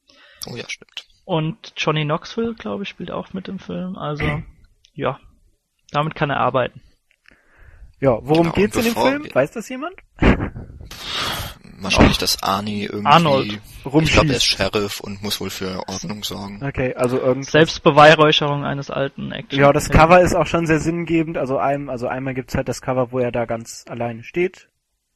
S1: Oh ja, stimmt.
S2: Und Johnny Knoxville, glaube ich, spielt auch mit im Film. Also, ja. Damit kann er arbeiten.
S3: Ja, worum
S1: Genau,
S3: geht's in dem Film?
S1: wir-
S3: Weiß das jemand?
S1: Wahrscheinlich, dass Arnie irgendwie,
S2: Arnold
S1: ich
S3: rumschießt.
S1: glaube, er ist Sheriff und muss wohl für Ordnung sorgen.
S3: Okay, also irgendwas.
S2: Selbstbeweihräucherung eines alten Action.
S3: Ja, das Cover ist auch schon sehr sinngebend. Also, einem, also einmal gibt's halt das Cover, wo er da ganz alleine steht,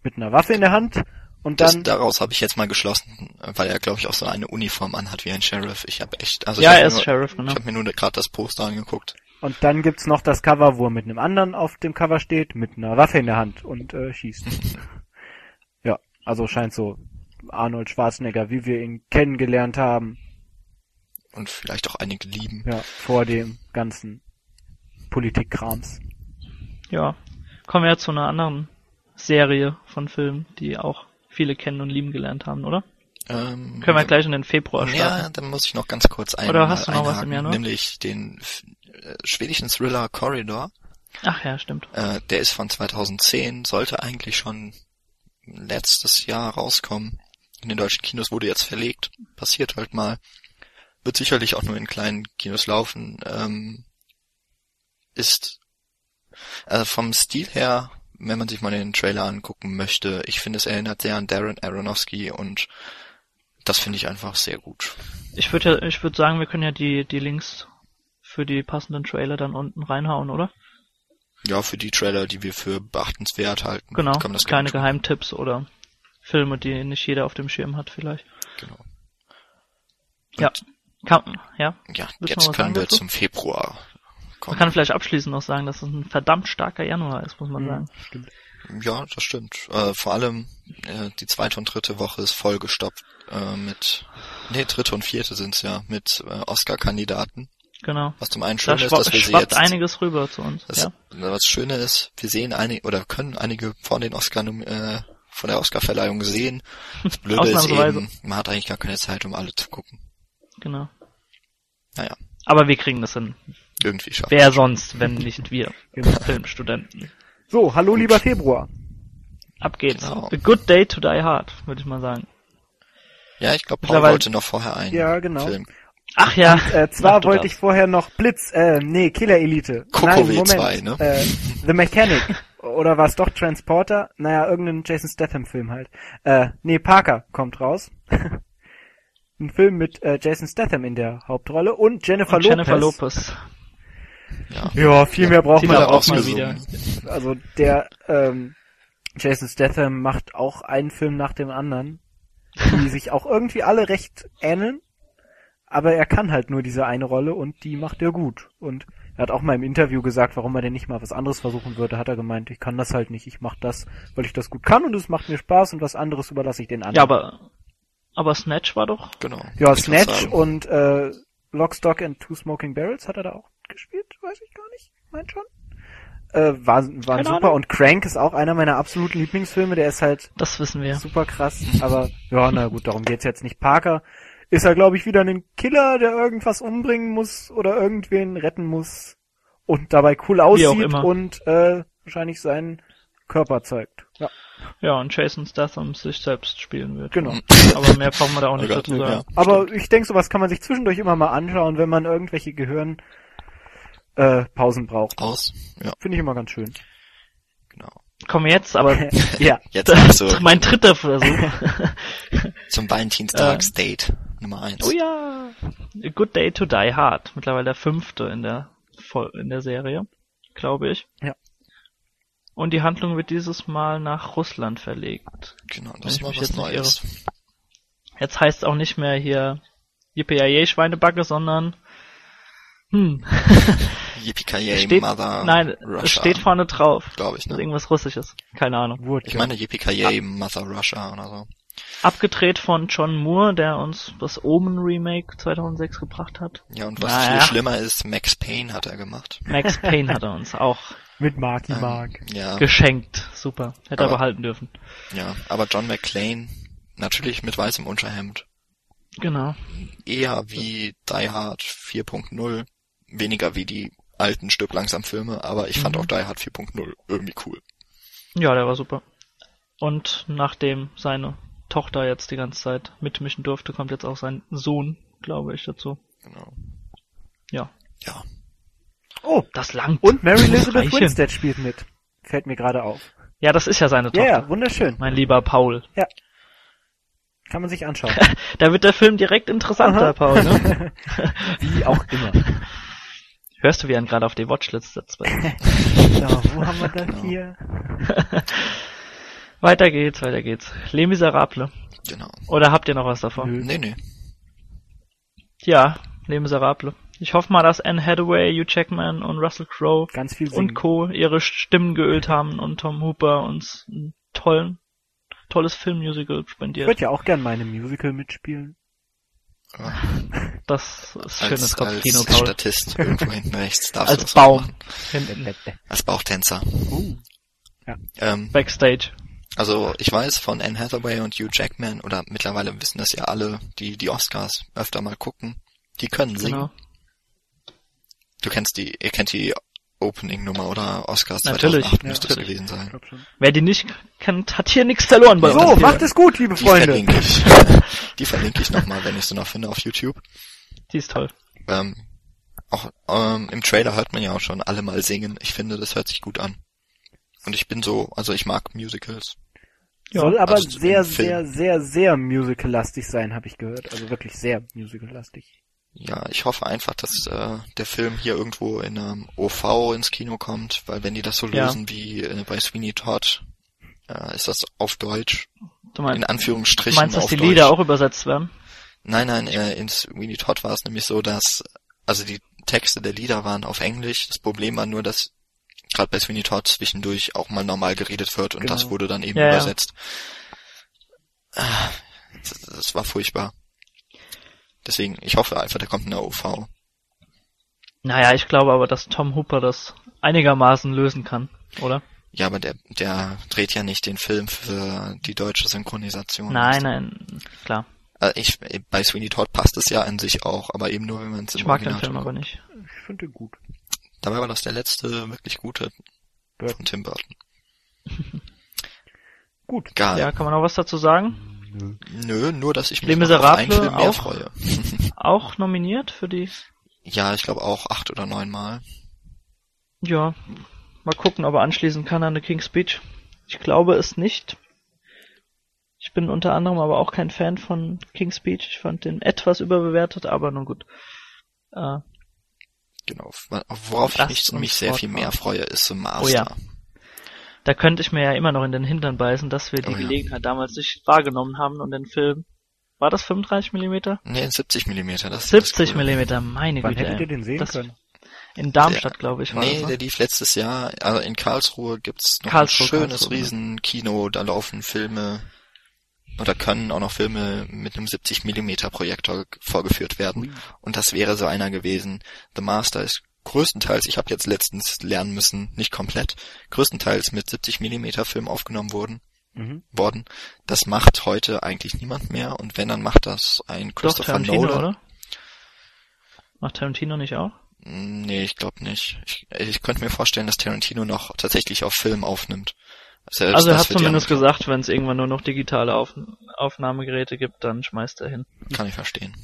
S3: mit einer Waffe in der Hand. Und
S1: Das,
S3: dann,
S1: daraus habe ich jetzt mal geschlossen, weil er, glaube ich, auch so eine Uniform anhat wie ein Sheriff. Ich habe echt, also
S2: Ja,
S1: ich
S2: er ist
S1: nur,
S2: Sheriff, genau.
S1: Ich habe mir nur gerade das Poster angeguckt.
S3: und dann gibt's noch das Cover, wo er mit einem anderen auf dem Cover steht, mit einer Waffe in der Hand und äh, schießt. (laughs) ja, also scheint so Arnold Schwarzenegger, wie wir ihn kennengelernt haben,
S1: Und vielleicht auch einige lieben.
S3: ja, vor dem ganzen Politikkrams.
S2: Ja. Kommen wir zu einer anderen Serie von Filmen, die auch viele kennen und lieben gelernt haben, oder?
S1: Ähm,
S2: Können wir gleich in den Februar starten.
S1: Ja, dann muss ich noch ganz kurz ein,
S2: Oder hast du noch was im Januar?
S1: Nämlich den äh, schwedischen Thriller Corridor.
S2: Ach ja, stimmt.
S1: Äh, der ist von 2010, sollte eigentlich schon letztes Jahr rauskommen. In den deutschen Kinos wurde jetzt verlegt. Passiert halt mal. Wird sicherlich auch nur in kleinen Kinos laufen. Ähm, ist äh, vom Stil her, wenn man sich mal den Trailer angucken möchte, ich finde es erinnert sehr an Darren Aronofsky und das finde ich einfach sehr gut.
S2: Ich würde ja, ich würde sagen, wir können ja die, die Links für die passenden Trailer dann unten reinhauen, oder?
S1: Ja, für die Trailer, die wir für beachtenswert halten,
S2: Genau.
S1: kann das
S2: Kleine. Geheimtipps oder Filme, die nicht jeder auf dem Schirm hat, vielleicht.
S1: Genau.
S2: Ja. Kann, ja.
S1: Ja, jetzt können wir
S2: dazu?
S1: zum Februar
S2: Man kann vielleicht abschließend noch sagen, dass es ein verdammt starker Januar ist, muss man sagen.
S3: stimmt.
S1: Ja, das stimmt. Äh, vor allem äh, die zweite und dritte Woche ist vollgestopft äh, mit, nee, dritte und vierte sind's ja, mit äh, Oscar-Kandidaten.
S2: Genau.
S1: Was zum einen
S2: Da
S1: schön ist,
S2: schwa
S1: dass wir sie
S2: schwappt
S1: jetzt,
S2: einiges rüber zu uns.
S1: das,
S2: ja.
S1: was Schöne ist, wir sehen einige, oder können einige von den Oscar, äh, von der Oscar-Verleihung sehen. Das (laughs) Blöde ist
S2: Ausnahmsweise.
S1: eben, man hat eigentlich gar keine Zeit, um alle zu gucken.
S2: Genau.
S1: Naja,
S2: Aber wir kriegen das hin.
S1: Irgendwie schaffen.
S2: Wer sonst, wenn nicht wir (laughs)
S3: Genau. (laughs)
S2: Filmstudenten.
S3: So, hallo lieber Februar.
S2: Ab geht's.
S1: Genau.
S2: A good day to die hard, würde ich mal sagen.
S1: Ja, ich glaube, Paul wollte noch vorher einen
S3: Ja, genau.
S1: Film.
S2: Ach ja.
S3: Äh, zwar wollte
S2: das.
S3: ich vorher noch Blitz, äh, nee, Killer Elite.
S1: W2,
S3: Moment.
S1: ne?
S3: Äh, The Mechanic. Oder war es doch Transporter? Naja, irgendein Jason Statham Film halt. Äh, nee, Parker kommt raus. (laughs) Ein Film mit äh, Jason Statham in der Hauptrolle und Jennifer
S2: Und
S3: Lopez.
S2: Jennifer Lopez.
S1: Ja.
S3: Ja, viel mehr braucht
S2: Die
S3: man da
S2: auch mal wieder.
S3: Also der ähm, Jason Statham macht auch einen Film nach dem anderen, die sich auch irgendwie alle recht ähneln, aber er kann halt nur diese eine Rolle und die macht er gut. Und er hat auch mal im Interview gesagt, warum er denn nicht mal was anderes versuchen würde, hat er gemeint, ich kann das halt nicht, ich mach das, weil ich das gut kann und es macht mir Spaß und was anderes überlasse ich den anderen.
S2: Ja, aber, aber Snatch war doch,
S1: Genau.
S3: ja, Snatch und äh, Lock, Stock and Two Smoking Barrels hat er da auch gespielt, weiß ich gar nicht, meint schon. Äh, war, waren
S2: Keine
S3: super
S2: Ahnung.
S3: und Crank ist auch einer meiner absoluten Lieblingsfilme, der ist halt
S2: das wissen wir.
S3: super krass, aber ja, na gut, darum geht's jetzt nicht. Parker ist er, glaube ich, wieder ein Killer, der irgendwas umbringen muss oder irgendwen retten muss und dabei cool aussieht
S2: immer.
S3: und äh, wahrscheinlich seinen Körper zeigt. Ja,
S2: Ja, und Jason Statham sich selbst spielen wird.
S3: genau.
S2: Aber mehr brauchen wir da auch nicht
S1: Oh Gott,
S2: dazu sagen.
S1: ja.
S3: Aber ich denke, sowas kann man sich zwischendurch immer mal anschauen, wenn man irgendwelche Gehirn äh, Pausen braucht.
S1: Aus. Ja,
S3: Finde ich immer ganz schön.
S1: genau.
S2: Wir jetzt, aber (laughs)
S3: ja, (laughs)
S1: Jetzt (laughs) also
S2: mein dritter Versuch.
S1: zum Valentinstagsdate Nummer eins.
S2: oh ja. A Good Day to Die Hard. Mittlerweile der fünfte in der, Vol- in der Serie, glaube ich.
S3: Ja.
S2: Und die Handlung wird dieses Mal nach Russland verlegt.
S1: Genau, das
S2: ich
S1: ist mal
S2: mich
S1: was
S2: jetzt nicht
S1: Neues.
S2: Jetzt heißt es auch nicht mehr hier Yippee Schweinebacke, sondern Hm. (laughs)
S1: Yippie
S2: steht,
S1: Mother
S2: nein,
S1: Russia.
S2: es steht vorne drauf.
S1: glaube ich, ne?
S2: irgendwas Russisches. Keine Ahnung.
S3: Wurt,
S1: Ich
S3: ja.
S1: meine Yippie Mother Russia oder so.
S2: Abgedreht von John Moore, der uns das Omen Remake 2006 gebracht hat.
S1: Ja, und was
S2: Naja.
S1: viel schlimmer ist, Max Payne hat er gemacht.
S2: Max (laughs) Payne hat er uns auch
S3: Mit Marky
S1: Ähm,
S3: Mark.
S1: Ja,
S2: geschenkt. Super. Hätte er
S1: Aber-
S2: behalten dürfen.
S1: ja, aber John McClane, natürlich mit weißem Unterhemd,
S2: Genau.
S1: eher wie Die Hard 4.0, weniger wie die alten Stück langsam Filme, aber ich fand
S2: Mhm.
S1: auch Die Hard 4.0 irgendwie cool.
S2: Ja, der war super. Und nachdem seine Tochter jetzt die ganze Zeit mitmischen durfte, kommt jetzt auch sein Sohn, glaube ich, dazu.
S1: Genau.
S2: Ja.
S1: Ja,
S3: Oh,
S2: Das langt.
S3: und Mary Elizabeth. Winstead spielt mit. Fällt mir gerade auf.
S2: Ja, das ist ja seine
S3: Ja,
S2: Tochter.
S3: ja, wunderschön.
S2: Mein lieber Paul.
S3: Kann man sich anschauen. (laughs)
S2: Da wird der Film direkt interessanter,
S3: Aha.
S2: Paul. Ne? (laughs) (laughs)
S3: Wie auch immer.
S2: Hörst du, wie er gerade auf die Watchlist setzt? (laughs)
S3: So, wo haben wir das
S1: Genau.
S3: hier? (laughs)
S2: weiter geht's, weiter geht's. Les Miserables.
S1: genau.
S2: Oder habt ihr noch was davon?
S3: Nö.
S1: Nee, nee.
S2: Ja, Les Miserables. Ich hoffe mal, dass Anne Hathaway, Hugh Jackman und Russell Crowe
S3: Ganz viel singen.
S2: und Co. ihre Stimmen geölt haben und Tom Hooper uns ein tollen, tolles Filmmusical
S3: Ich
S2: spendiert.
S3: würde ja auch gern meine Musical mitspielen.
S2: Das ist
S1: Als,
S2: schönes Kopfkino,
S1: als
S2: Paul.
S1: Statist irgendwo (laughs) hinten rechts darfst
S2: Als Baum.
S1: Als Bauchtänzer.
S3: Uh.
S1: Ähm,
S2: Backstage.
S1: also ich weiß von Anne Hathaway und Hugh Jackman, oder mittlerweile wissen das ja alle, die die Oscars öfter mal gucken, die können singen.
S2: Genau.
S1: Du kennst die, ihr kennt die Opening-Nummer oder Oscars
S2: Natürlich,
S1: 2008
S3: ja,
S1: müsste es gewesen sein.
S2: Wer die nicht kennt, hat hier nichts verloren bei uns.
S3: So,
S1: das-
S3: macht es gut, liebe
S1: Die
S3: Freunde.
S1: verlinke ich. (laughs) die verlinke ich nochmal, wenn ich sie noch finde auf YouTube.
S2: Die ist toll.
S1: Ähm, auch ähm, im Trailer hört man ja auch schon alle mal singen. Ich finde, das hört sich gut an. Und ich bin so, also ich mag Musicals.
S2: Ja,
S3: Soll aber
S1: also
S3: sehr, sehr, sehr, sehr musical-lastig sein, habe ich gehört. Also wirklich sehr musical-lastig.
S1: Ja, ich hoffe einfach, dass äh, der Film hier irgendwo in einem OV ins Kino kommt, weil wenn die das so
S2: Ja.
S1: lösen wie äh, bei Sweeney Todd, äh, ist das auf Deutsch,
S2: Du
S1: in
S2: meinst,
S1: Anführungsstrichen
S2: meinst dass die
S1: Deutsch.
S2: Lieder auch übersetzt werden?
S1: Nein, nein, äh, in Sweeney Todd war es nämlich so, dass, also die Texte der Lieder waren auf Englisch. Das Problem war nur, dass gerade bei Sweeney Todd zwischendurch auch mal normal geredet wird und
S3: Genau.
S1: das wurde dann eben
S2: Ja, ja.
S1: übersetzt. Ah, Das, das war furchtbar. Deswegen, ich hoffe einfach, der kommt in der OV.
S2: Naja, ich glaube aber, dass Tom Hooper das einigermaßen lösen kann, oder?
S1: Ja, aber der, der dreht ja nicht den Film für die deutsche Synchronisation.
S2: Nein, nein, klar.
S1: Äh, ich, bei Sweeney Todd passt es ja an sich auch, aber eben nur, wenn man es im
S2: Ich mag den
S1: Original
S2: Film
S1: guckt.
S2: aber nicht.
S3: Ich finde den gut.
S1: Dabei war das der letzte wirklich gute
S3: Burton.
S1: von Tim Burton. (laughs)
S3: Gut.
S1: Geil.
S2: Ja, kann man noch was dazu sagen?
S1: Nö, nur dass ich mich
S2: Les
S1: mehr
S2: auch?
S1: freue. (laughs) (laughs)
S2: Auch nominiert für die,
S1: Ja, ich glaube auch acht oder neun Mal.
S2: ja, mal gucken, ob er anschließen kann an The King's Speech. Ich glaube es nicht. Ich bin unter anderem aber auch kein Fan von King's Speech. Ich fand den etwas überbewertet, aber nun gut. Äh,
S1: Genau. Worauf ich mich, mich sehr viel mehr freue, ist The Master.
S2: Oh ja. Da könnte ich mir ja immer noch in den Hintern beißen, dass wir die
S1: Oh ja.
S2: Gelegenheit damals nicht wahrgenommen haben und den Film, war das 35 Millimeter?
S1: Nee, 70 Millimeter. Das,
S2: 70
S1: das ist cool.
S2: Millimeter, meine
S3: Wann
S2: Güte.
S3: hättet
S2: ey.
S3: ihr den sehen
S2: das,
S3: können?
S2: In Darmstadt, glaube ich, war
S1: Nee,
S2: das.
S1: der
S2: Ne?
S1: lief letztes Jahr. Also in Karlsruhe gibt's noch
S2: Karlsruhe,
S1: ein schönes
S2: Karlsruhe, ne?
S1: Riesenkino. Da laufen Filme oder können auch noch Filme mit einem 70 Millimeter Projektor vorgeführt werden. Und das wäre so einer gewesen. The Master ist größtenteils, ich habe jetzt letztens lernen müssen, nicht komplett, größtenteils mit 70 Millimeter Film aufgenommen wurden.
S3: Mhm.
S1: worden. Das macht heute eigentlich niemand mehr und wenn, dann macht das ein
S2: Doch,
S1: Christopher
S2: Tarantino,
S1: Nolan.
S2: oder? Macht Tarantino nicht auch?
S1: Mm, Nee, ich glaube nicht. Ich, ich könnte mir vorstellen, dass Tarantino noch tatsächlich auf Film aufnimmt. Selbst
S2: also er
S1: das
S2: hat zumindest gesagt, wenn es irgendwann nur noch digitale Auf Aufnahmegeräte gibt, dann schmeißt er hin.
S1: Kann ich verstehen.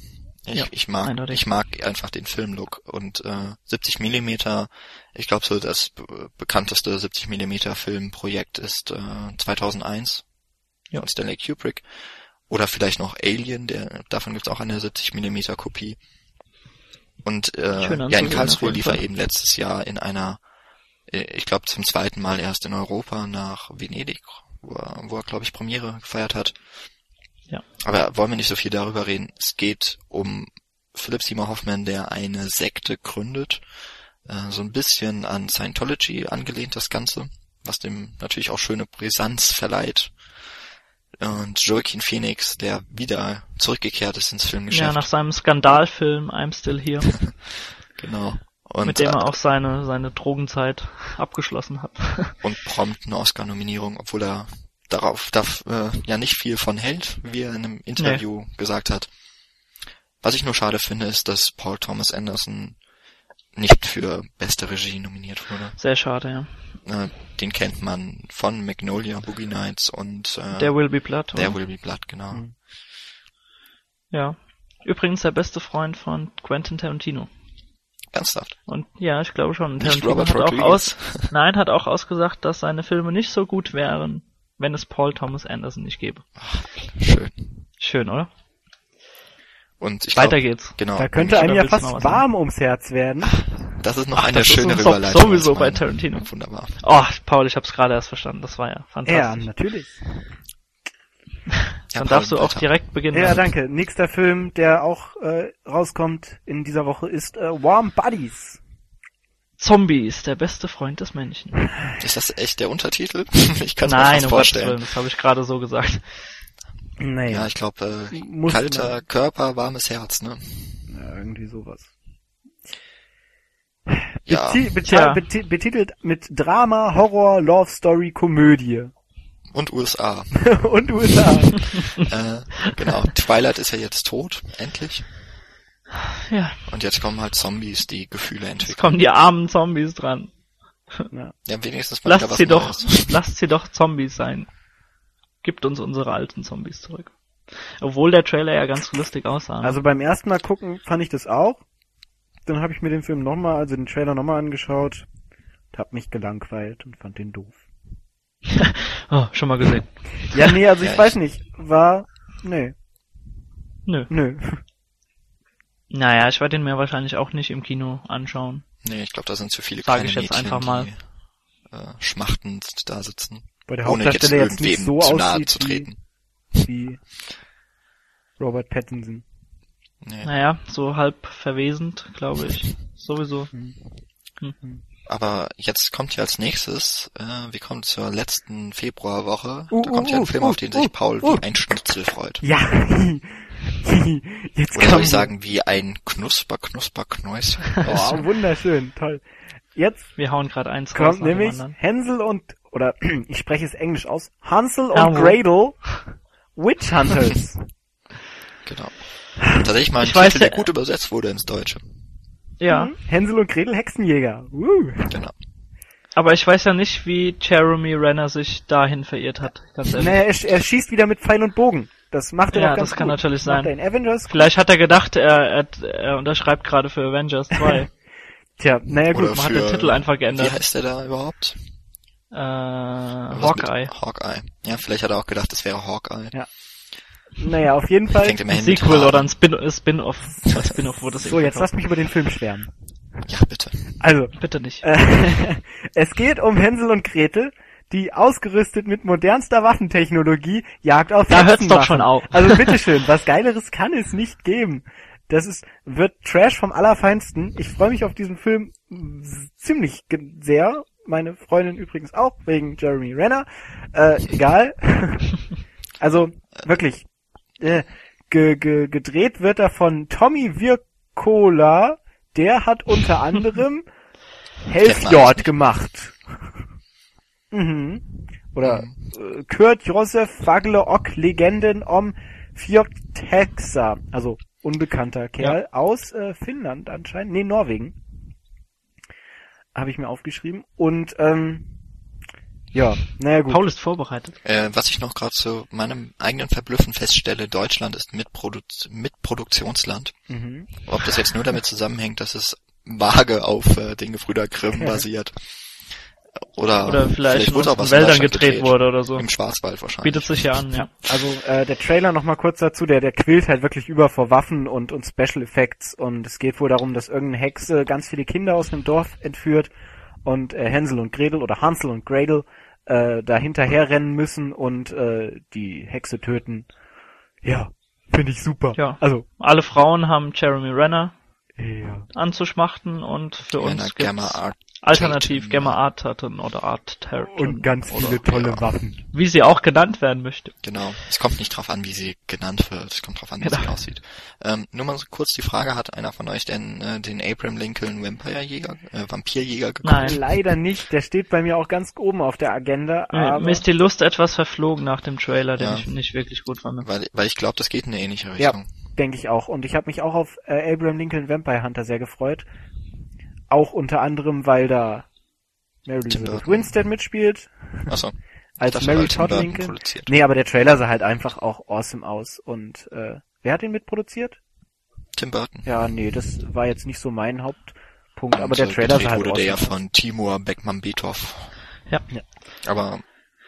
S1: Ich,
S2: Ja,
S1: ich mag,
S2: eindeutig.
S1: ich mag einfach den Filmlook und äh, 70 Millimeter. Ich glaube so das be bekannteste 70 Millimeter Filmprojekt ist äh, 2001
S2: Ja.
S1: von Stanley Kubrick oder vielleicht noch Alien. Der davon gibt's auch eine 70 Millimeter Kopie. Und äh, ja in Karlsruhe lief er eben letztes Jahr in einer, äh, ich glaube zum zweiten Mal erst in Europa nach Venedig, wo er, wo er glaube ich Premiere gefeiert hat.
S2: Ja.
S1: Aber wollen wir nicht so viel darüber reden. Es geht um Philip Seymour Hoffman, der eine Sekte gründet, äh, so ein bisschen an Scientology angelehnt das Ganze, was dem natürlich auch schöne Brisanz verleiht. Und Joaquin Phoenix, der wieder zurückgekehrt ist ins Filmgeschäft.
S2: Ja, nach seinem Skandalfilm I'm Still Here, (laughs)
S1: genau. Und,
S2: mit dem
S1: äh,
S2: er auch seine, seine Drogenzeit abgeschlossen hat.
S1: und prompt eine Oscar-Nominierung, obwohl er darauf darf, äh, ja nicht viel von hält, wie er in einem Interview gesagt hat. Was ich nur schade finde, ist, dass Paul Thomas Anderson nicht für beste Regie nominiert wurde.
S2: Sehr schade, ja.
S1: Äh, den kennt man von Magnolia, Boogie Nights und äh,
S2: Der Will Be Blood.
S1: There
S2: oder?
S1: Will Be Blood, genau.
S3: Mhm.
S2: Ja. Übrigens der beste Freund von Quentin Tarantino.
S1: Ernsthaft.
S2: Und ja, ich glaube schon.
S1: Nicht
S2: Tarantino
S1: Robert
S2: hat auch aus, (laughs) nein, hat auch ausgesagt, dass seine Filme nicht so gut wären, wenn es Paul Thomas Anderson nicht gäbe.
S1: Schön.
S2: Schön, oder?
S1: Und ich
S2: Weiter
S1: glaub,
S2: geht's.
S1: genau.
S3: Da könnte einem ja fast warm ums Herz werden.
S1: Das ist noch
S2: Ach,
S1: eine
S2: das ist
S1: schöne
S2: uns
S1: Überleitung.
S2: sowieso bei Tarantino.
S1: Wunderbar.
S2: Oh, Paul, ich hab's gerade erst verstanden. Das war ja
S3: Ja,
S2: fantastisch.
S3: natürlich. (laughs)
S1: Ja,
S2: Dann darfst du auch
S1: weiter.
S2: direkt beginnen.
S3: Ja, danke. Nächster Film, der auch äh, rauskommt in dieser Woche, ist äh, Warm Buddies.
S2: Zombies, der beste Freund des Menschen.
S1: Ist das echt der Untertitel? (laughs) Ich kann es mir
S2: Nein,
S1: fast
S2: um
S1: vorstellen.
S2: Willen, das habe ich gerade so gesagt.
S3: Naja,
S1: Ja, ich glaube, äh, kalter Körper, warmes Herz, ne?
S3: ja, irgendwie sowas.
S1: Ja,
S3: Beti beti betitelt mit Drama, Horror, Love Story, Komödie.
S1: und USA. (laughs)
S3: Und USA.
S1: äh, genau, Twilight ist ja jetzt tot, endlich.
S2: Ja,
S1: Und jetzt kommen halt Zombies, die Gefühle
S2: jetzt
S1: entwickeln.
S2: kommen die armen Zombies dran.
S3: ja.
S1: Ja, wenigstens mal
S2: Lasst sie doch,
S1: Neues. (laughs)
S2: lasst sie doch Zombies sein. Gibt uns unsere alten Zombies zurück. Obwohl der Trailer ja ganz lustig aussah.
S3: Also beim ersten Mal gucken fand ich das auch. Dann habe ich mir den Film nochmal, also den Trailer nochmal angeschaut. Und hab mich gelangweilt und fand den doof. (laughs)
S2: oh, schon mal gesehen.
S3: Ja, nee, also (laughs)
S1: Ja,
S3: ich
S1: ich-
S3: weiß nicht. War, nee,
S2: Nö.
S3: nö.
S2: Naja, ich werde den mir wahrscheinlich auch nicht im Kino anschauen.
S1: Nee, ich glaube, da sind zu viele
S2: Sag
S1: kleine
S2: ich jetzt
S1: Mädchen,
S2: einfach mal.
S1: die äh, schmachtend da sitzen.
S3: Bei der
S1: Ohne jetzt
S3: jetzt nicht
S1: irgendwem
S3: so
S1: zu nahe
S3: aussieht
S1: zu
S3: wie,
S1: treten.
S3: wie Robert Pattinson.
S1: Nee.
S2: Naja, so halb verwesend, glaube ich. Sowieso.
S1: Aber jetzt kommt ja als nächstes, äh, wir kommen zur letzten Februarwoche,
S3: Uh,
S1: da kommt
S3: uh,
S1: ja ein
S3: uh,
S1: Film,
S3: uh,
S1: auf den sich
S3: uh,
S1: Paul
S3: uh.
S1: wie ein Schnitzel freut.
S3: Ja. (laughs) (laughs) Jetzt
S1: Oder soll ich sagen, wie ein Knusper, Knusper, Knäuschen. (laughs)
S3: Oh, wunderschön, toll. Jetzt
S2: Wir hauen gerade eins raus
S3: kommt
S2: dem
S3: nämlich. Hänsel und, oder (clears throat) ich spreche es englisch aus, Hansel und. Gretel, Witch Hunters. (laughs)
S1: Genau. Tatsächlich mal ein
S2: Ich weiß,
S1: Titel, der
S2: äh,
S1: gut übersetzt wurde ins Deutsche.
S2: Ja,
S3: Mhm. Hänsel und Gretel Hexenjäger. Uh.
S1: Genau.
S2: aber ich weiß ja nicht, wie Jeremy Renner sich dahin verirrt hat. Ganz ehrlich.
S3: Naja, er, er schießt wieder mit Pfeil und Bogen. Das macht er
S2: Ja,
S3: doch ganz
S2: das kann
S3: gut.
S2: natürlich
S3: Macht
S2: sein.
S3: er in Avengers.
S2: Vielleicht hat er gedacht, er, er, er unterschreibt gerade für Avengers 2. (laughs)
S3: Tja, naja gut.
S1: Oder
S2: Man hat den Titel einfach
S1: Wie
S2: geändert.
S1: heißt der da überhaupt?
S2: Äh, Hawkeye.
S1: Hawkeye. Ja, vielleicht hat er auch gedacht, das wäre Hawkeye.
S3: Naja, auf jeden Fall.
S2: Ein Sequel oder ein Spin- Spin-off. Ein Spin-off wurde es
S3: So, jetzt lass mich über den Film schwärmen.
S1: Ja, bitte.
S3: Also,
S2: Bitte nicht.
S3: äh, (laughs) es geht um Hänsel und Gretel, die ausgerüstet mit modernster Waffentechnologie Jagd auf
S2: Da hört's doch schon auf.
S3: Also (laughs) bitteschön, was Geileres kann es nicht geben. Das ist, wird Trash vom Allerfeinsten. Ich freue mich auf diesen Film ziemlich sehr. Meine Freundin übrigens auch, wegen Jeremy Renner. Äh, egal. (laughs) also, wirklich. Äh, ge ge gedreht wird er von Tommy Wirkola. Der hat unter (laughs) anderem Hellfjord gemacht. Mhm. Oder äh, Kurt Josef Fagle Ok Legenden om Fjordhexa. Also unbekannter Kerl aus äh, Finnland anscheinend. Nee, Norwegen. Habe ich mir aufgeschrieben. Und ähm, ja, naja gut.
S2: Paul ist vorbereitet.
S1: Äh, was ich noch gerade zu meinem eigenen Verblüffen feststelle, Deutschland ist Mitprodu Mitproduktionsland.
S3: Mhm.
S1: Ob das jetzt nur damit zusammenhängt, dass es vage auf äh, den Gebrüder Grimm (laughs) basiert. Oder,
S2: Oder vielleicht,
S1: was in
S2: Wäldern
S1: Deutschland
S2: gedreht, wurde oder so.
S1: Im Schwarzwald wahrscheinlich.
S2: Bietet sich ja an, ja.
S3: Also äh, der Trailer noch mal kurz dazu, der der quillt halt wirklich über vor Waffen und und Special Effects und es geht wohl darum, dass irgendeine Hexe ganz viele Kinder aus einem Dorf entführt und äh, Hänsel und Gretel oder Hansel und Gretel äh, da hinterher rennen müssen und äh, die Hexe töten. Ja, Finde ich super.
S2: Ja.
S3: Also,
S2: Alle Frauen haben Jeremy Renner
S3: ja.
S2: anzuschmachten und für
S1: Wenn er
S2: uns
S1: Gamma
S2: gibt's
S1: Art
S2: alternativ
S1: Tatum,
S2: Gamma
S1: ja.
S2: Art Tatum oder Art Tatum.
S3: Und ganz
S2: oder
S3: viele tolle
S1: ja.
S3: Waffen.
S2: wie sie auch genannt werden möchte.
S1: Genau. Es kommt nicht drauf an, wie sie genannt wird. Es kommt drauf an, wie
S2: Genau.
S1: sie aussieht. Ähm, nur mal so kurz die Frage, hat einer von euch denn äh, den Abraham Lincoln Vampirejäger, äh, Vampirjäger geguckt?
S2: Nein.
S3: Leider nicht. Der steht bei mir auch ganz oben auf der Agenda.
S2: Mir
S3: Aber
S2: mir ist die Lust etwas verflogen nach dem Trailer, den
S1: Ja.
S2: ich nicht wirklich gut fand.
S1: Weil, weil ich glaube, das geht in eine ähnliche
S3: Ja.
S1: Richtung.
S3: denke ich auch. Und ich habe mich auch auf äh, Abraham Lincoln Vampire Hunter sehr gefreut. Auch unter anderem, weil da Mary Elizabeth. Winstead mitspielt.
S1: Achso. (laughs)
S3: Als
S1: Das
S3: Mary Todd Lincoln. Nee, aber der Trailer sah halt einfach auch awesome aus. Und äh, wer hat ihn mitproduziert?
S1: Tim Burton.
S3: Ja, nee, das war jetzt nicht so mein Hauptpunkt. Aber
S1: Und,
S3: der
S1: äh,
S3: Trailer sah halt
S1: wurde
S3: awesome
S1: der ja
S3: aus.
S1: von Timur Beckmann-Beethoff.
S2: Ja.
S3: Ja.
S1: Aber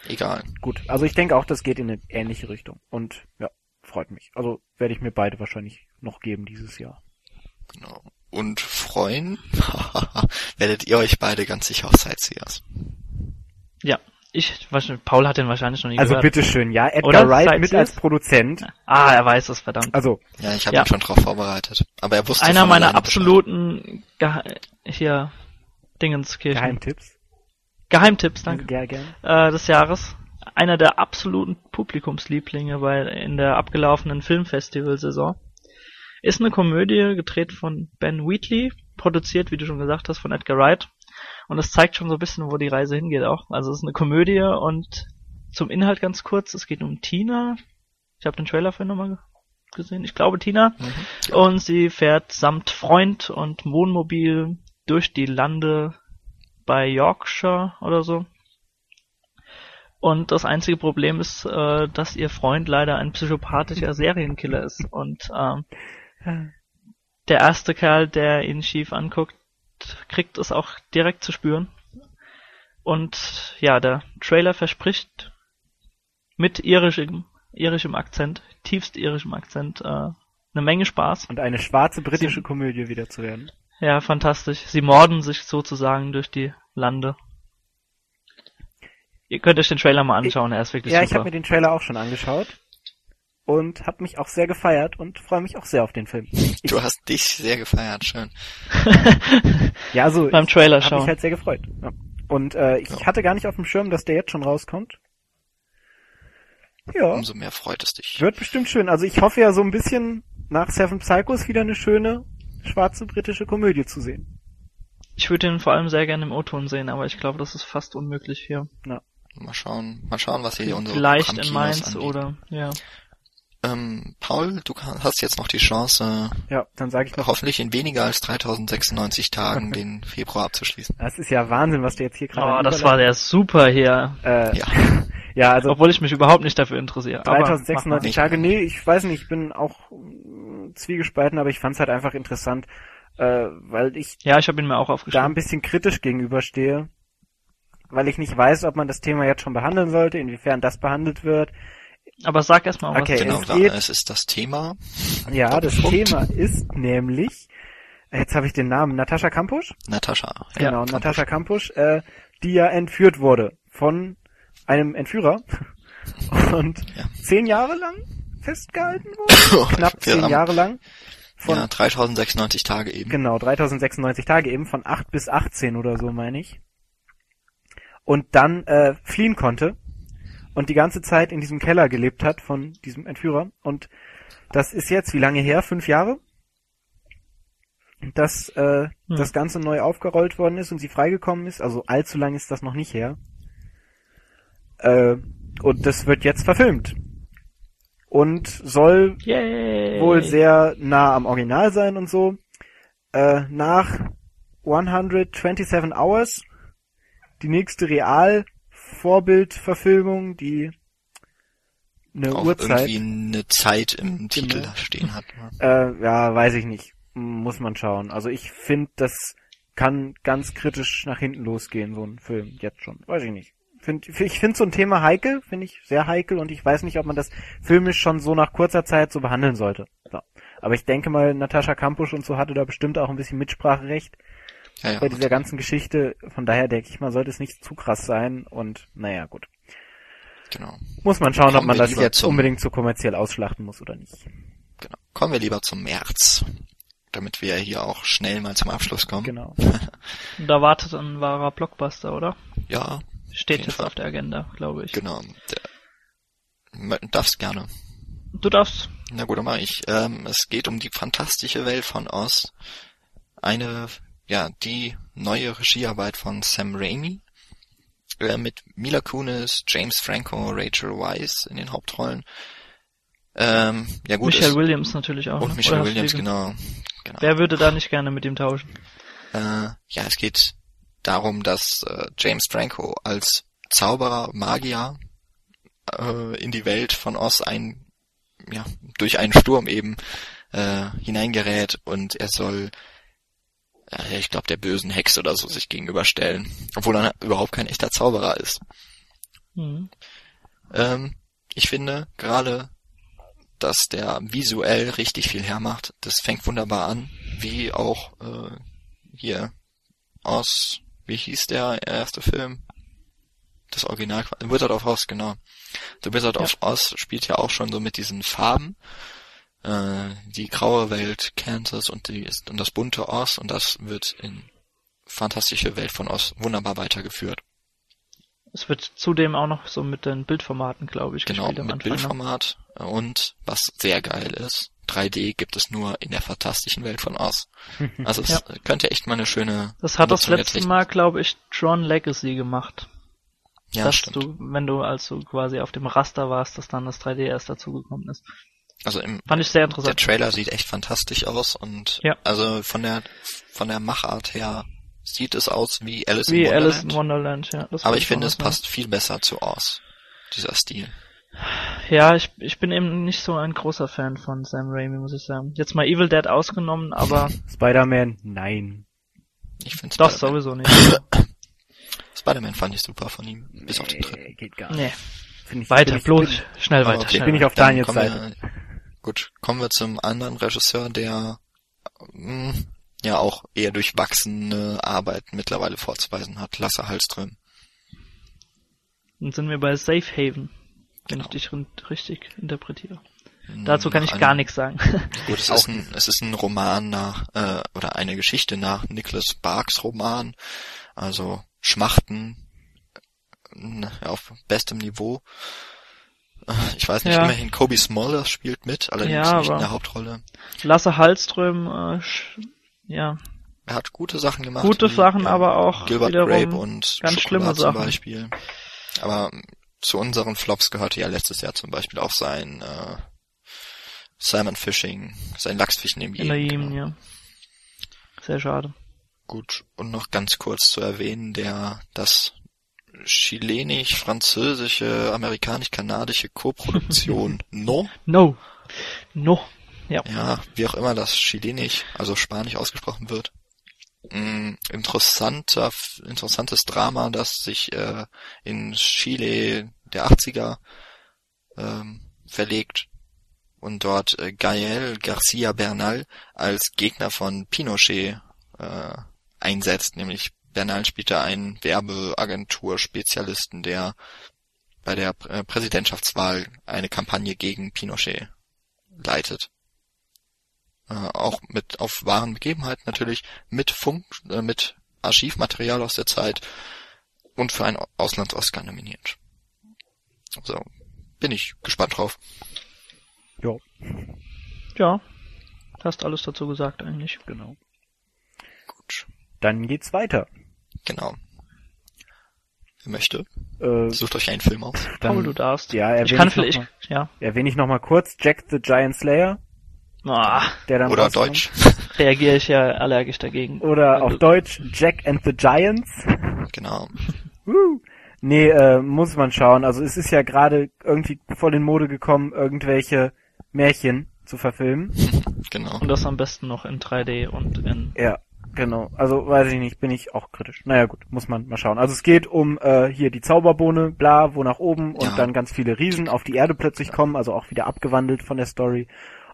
S1: egal.
S3: Gut, also ich denke auch, das geht in eine ähnliche Richtung. Und ja, freut mich. Also werde ich mir beide wahrscheinlich noch geben dieses Jahr.
S1: Genau. Und freuen (laughs) werdet ihr euch beide ganz sicher auf Sightseers.
S2: Ja. Ich, wahrscheinlich- Paul hat den wahrscheinlich noch nie
S3: Also
S2: gehört.
S3: bitteschön, ja, Edgar
S2: Oder?
S3: Wright
S2: Seid
S3: mit als Produzent.
S2: Ah, er weiß es, verdammt.
S3: Also,
S1: Ja, ich habe
S2: Ja.
S1: ihn schon drauf vorbereitet. Aber er wusste
S2: Einer meiner absoluten Gehe hier Dingenskirchen.
S3: Geheimtipps.
S2: Geheimtipps, danke.
S3: Gern, gern.
S2: Äh, des Jahres. Einer der absoluten Publikumslieblinge bei in der abgelaufenen Filmfestivalsaison. Ist eine Komödie, gedreht von Ben Wheatley, produziert, wie du schon gesagt hast, von Edgar Wright. Und es zeigt schon so ein bisschen, wo die Reise hingeht auch. Also es ist eine Komödie und zum Inhalt ganz kurz, es geht um Tina. Ich habe den Trailer vorhin nochmal gesehen. Ich glaube Tina.
S1: Mhm.
S2: Und sie fährt samt Freund und Wohnmobil durch die Lande bei Yorkshire oder so. Und das einzige Problem ist, äh, dass ihr Freund leider ein psychopathischer Serienkiller ist. Und ähm, der erste Kerl, der ihn schief anguckt, kriegt es auch direkt zu spüren. Und ja, der Trailer verspricht mit irischem, irischem Akzent, tiefst irischem Akzent, äh, eine Menge Spaß.
S3: Und eine schwarze britische Komödie wieder zu werden.
S2: Ja, fantastisch. Sie morden sich sozusagen durch die Lande. Ihr könnt euch den Trailer mal anschauen, er ist wirklich
S3: Ja, ich
S2: super.
S3: habe mir den Trailer auch schon angeschaut. Und habe mich auch sehr gefeiert und freue mich auch sehr auf den Film. Ich,
S1: Du hast dich sehr gefeiert, schön. (laughs)
S3: ja, also
S2: Beim Trailer
S3: habe mich
S2: schauen.
S3: halt sehr gefreut. Ja. Und äh, ich
S1: Ja.
S3: hatte gar nicht auf dem Schirm, dass der jetzt schon rauskommt. Ja,
S1: Umso mehr freut es dich.
S3: wird bestimmt schön. Also ich hoffe ja so ein bisschen nach Seven Psychos wieder eine schöne schwarze britische Komödie zu sehen.
S2: Ich würde ihn vor allem sehr gerne im O-Ton sehen, aber ich glaube, das ist fast unmöglich hier.
S1: Mal schauen, mal schauen, was hier unsere
S2: Vielleicht in Mainz
S1: anbieten.
S2: oder ja.
S1: Ähm, Paul, du hast jetzt noch die Chance,
S3: Ja, dann sage ich noch,
S1: hoffentlich in weniger als 3096 Tagen (laughs) den Februar abzuschließen.
S3: das ist ja Wahnsinn, was du jetzt hier gerade
S2: Oh, das war der super hier.
S3: Äh,
S1: Ja. (laughs)
S3: ja, also
S2: Obwohl ich mich überhaupt nicht dafür interessiere. Aber mach
S3: 3096
S1: nicht.
S3: Tage, nee, ich weiß nicht, ich bin auch mm, zwiegespalten, aber ich fand es halt einfach interessant, äh, weil ich.
S2: Ja, ich habe ihn mir auch
S3: da ein
S2: aufgeschrieben.
S3: bisschen kritisch gegenüberstehe, weil ich nicht weiß, ob man das Thema jetzt schon behandeln sollte, inwiefern das behandelt wird.
S2: Aber sag erst mal was.
S3: Okay,
S1: Genau,
S3: es geht-
S1: es ist das Thema.
S3: Ja, das. Thema ist nämlich, jetzt habe ich den Namen, Natascha Kampusch?
S1: Natascha.
S3: Genau,
S1: Kampusch.
S3: Natascha Kampusch, äh, die ja entführt wurde von einem Entführer (laughs) und
S1: Ja.
S3: zehn Jahre lang festgehalten wurde, (laughs) knapp zehn
S1: haben-
S3: Jahre lang. Von,
S1: Ja, 3096 Tage eben.
S3: Genau, 3096 Tage eben, von 8 bis 18 oder so, meine ich. Und dann äh, fliehen konnte und die ganze Zeit in diesem Keller gelebt hat von diesem Entführer. Und das ist jetzt, wie lange her? Fünf Jahre? Dass äh,
S2: Hm.
S3: das Ganze neu aufgerollt worden ist und sie freigekommen ist. Also allzu lang ist das noch nicht her. Äh, und das wird jetzt verfilmt. Und soll
S2: Yay.
S3: wohl sehr nah am Original sein und so. Äh, nach 127 Hours die nächste Real-Vorbildverfilmung, die eine
S1: Auch
S3: Uhrzeit.
S1: irgendwie eine Zeit im Titel
S3: Genau.
S1: stehen hat.
S3: Äh, ja, weiß ich nicht. Muss man schauen. Also ich finde, das kann ganz kritisch nach hinten losgehen, so ein Film, jetzt schon. Weiß ich nicht. Find, ich finde so ein Thema heikel, finde ich sehr heikel und ich weiß nicht, ob man das filmisch schon so nach kurzer Zeit so behandeln sollte. So. Aber ich denke mal, Natascha Kampusch und so hatte da bestimmt auch ein bisschen Mitspracherecht
S1: Ja, ja.
S3: bei dieser ganzen Geschichte. Von daher denke ich mal, sollte es nicht zu krass sein und naja, gut.
S1: Genau.
S3: Muss man schauen, ob
S1: Kommen
S3: man
S1: wir
S3: das
S1: zum-
S3: unbedingt so kommerziell ausschlachten muss oder nicht.
S1: genau. Kommen wir lieber zum März. Damit wir hier auch schnell mal zum Abschluss kommen.
S3: Genau.
S2: Und (laughs) da wartet ein wahrer Blockbuster, oder?
S1: Ja,
S2: Steht jetzt
S1: Fall.
S2: auf der Agenda, glaube ich.
S1: genau. Der, darfst gerne.
S2: Du darfst.
S1: Na gut, dann mach ich. Ähm, es geht um die fantastische Welt von Oz. Eine, ja, die neue Regiearbeit von Sam Raimi. Äh, mit Mila Kunis, James Franco, Rachel Weisz in den Hauptrollen. Ähm, ja gut,
S2: Michelle Williams natürlich auch.
S1: und
S2: ne?
S1: Michelle Williams, genau. genau.
S2: Wer würde da nicht gerne mit ihm tauschen?
S1: Äh, ja, es geht darum, dass äh, James Franco als Zauberer, Magier äh, in die Welt von Oz ein, ja, durch einen Sturm eben äh, hineingerät und er soll, äh, ich glaube, der bösen Hexe oder so sich gegenüberstellen, obwohl er überhaupt kein echter Zauberer ist.
S2: Mhm.
S1: Ähm, ich finde gerade, dass der visuell richtig viel hermacht. Das fängt wunderbar an, wie auch äh, hier aus, wie hieß der erste Film? Das Original, Wizard of Oz, genau. The Wizard
S2: Ja.
S1: of Oz spielt ja auch schon so mit diesen Farben. Äh, die graue Welt Kansas und, die, und das bunte Oz und das wird in fantastische Welt von Oz wunderbar weitergeführt.
S2: Es wird zudem auch noch so mit den Bildformaten, glaube ich,
S1: Genau,
S2: gespielt am
S1: mit
S2: ne?
S1: Bildformat. Und was sehr geil ist, 3D gibt es nur in der fantastischen Welt von Oz. (laughs) Also es
S2: Ja.
S1: könnte echt mal eine schöne
S2: Das hat das
S1: Nutzung der
S2: letzte Mal, glaube ich, Tron Legacy gemacht.
S1: Ja,
S2: dass
S1: stimmt.
S2: du, wenn du also quasi auf dem Raster warst, dass dann das 3D erst dazugekommen ist.
S1: Also im,
S2: Fand ich sehr
S1: der
S2: interessant.
S1: Trailer sieht echt fantastisch aus und
S2: Ja.
S1: also von der von der Machart her sieht es aus wie Alice
S2: Wie
S1: in
S2: Alice
S1: Wonderland.
S2: in Wonderland, ja. Das
S1: aber ich finde, es passt viel besser zu Oz, dieser Stil.
S2: Ja, ich, ich bin eben nicht so ein großer Fan von Sam Raimi, muss ich sagen. Jetzt mal Evil Dead ausgenommen, aber (laughs)
S3: Spider-Man, nein.
S1: Ich finde
S2: das
S1: Spider-Man,
S2: sowieso nicht. (coughs)
S1: Spider-Man fand ich super von ihm, bis auf den dritten.
S3: Nee, geht gar
S2: Nee,
S3: nicht. Ich,
S2: weiter, bloß, schnell weiter.
S1: okay,
S2: schnell
S3: bin ich auf Daniels Seite.
S1: Gut, kommen wir zum anderen Regisseur, der mh, ja auch eher durchwachsene Arbeit mittlerweile vorzuweisen hat, Lasse Hallström.
S2: Dann sind wir bei Safe Haven, wenn
S1: Genau.
S2: ich dich richtig interpretiere. Dazu kann ich gar nichts sagen. (laughs)
S1: Gut, es ist, ein, es ist ein Roman nach, äh, oder eine Geschichte nach Nicholas Sparks Roman, also Schmachten äh, auf bestem Niveau. Ich weiß nicht,
S2: Ja.
S1: immerhin Kobe Smulders spielt mit, allerdings
S2: Ja,
S1: nicht in der Hauptrolle.
S2: Lasse Hallström, äh, ja,
S1: Er hat gute Sachen gemacht.
S2: gute
S1: wie,
S2: Sachen,
S1: ja,
S2: aber auch
S1: Gilbert
S2: wiederum
S1: Grape und
S2: ganz schlimme
S1: Schokolade zum
S2: Sachen.
S1: Beispiel. Aber zu unseren Flops gehörte ja letztes Jahr zum Beispiel auch sein äh, Salmon Fishing, sein Lachsfischen im
S2: in der
S1: Jemen.
S2: Jemen,
S1: genau.
S2: ja. Sehr schade.
S1: Gut, und noch ganz kurz zu erwähnen, der das chilenisch-französische, amerikanisch-kanadische Koproduktion (laughs) No,
S2: No. No. Ja.
S1: ja, wie auch immer das chilenisch, also spanisch ausgesprochen wird. Mm, interessanter, interessantes Drama, das sich äh, in Chile der 80er ähm, verlegt und dort äh, Gael Garcia Bernal als Gegner von Pinochet äh, einsetzt, nämlich Bernal spielte einen Werbeagentur-Spezialisten, der bei der äh, Präsidentschaftswahl eine Kampagne gegen Pinochet leitet. Äh, auch mit auf wahren Begebenheiten natürlich, mit Funk, äh, mit Archivmaterial aus der Zeit und für einen Auslands-Oscar nominiert. So, bin ich gespannt drauf.
S3: Ja,
S2: Ja. Hast alles dazu gesagt eigentlich.
S3: genau.
S1: Gut,
S3: Dann geht's weiter.
S1: Genau. Wer möchte,
S3: Äh,
S1: sucht euch einen Film aus.
S3: dann,
S2: Paul, du darfst.
S3: Ja, erwähne
S2: ich kann
S3: ich noch
S2: vielleicht,
S3: mal.
S2: ja.
S3: erwähne ich noch mal kurz Jack the Giant Slayer,
S2: Ah,
S3: der dann
S1: Oder. Deutsch. (laughs)
S2: reagiere ich ja allergisch dagegen.
S3: Oder auf Deutsch Jack and the Giants.
S1: Genau. (laughs)
S3: Woo. Nee, äh, muss man schauen. Also es ist ja gerade irgendwie voll in Mode gekommen, irgendwelche Märchen zu verfilmen. (laughs)
S1: Genau.
S2: Und das am besten noch in 3D und in
S3: Ja, genau. Also weiß ich nicht, bin ich auch kritisch. Naja gut, muss man mal schauen. Also es geht um äh, hier die Zauberbohne, bla, wo nach oben und
S1: Ja.
S3: dann ganz viele Riesen auf die Erde plötzlich kommen, also auch wieder abgewandelt von der Story.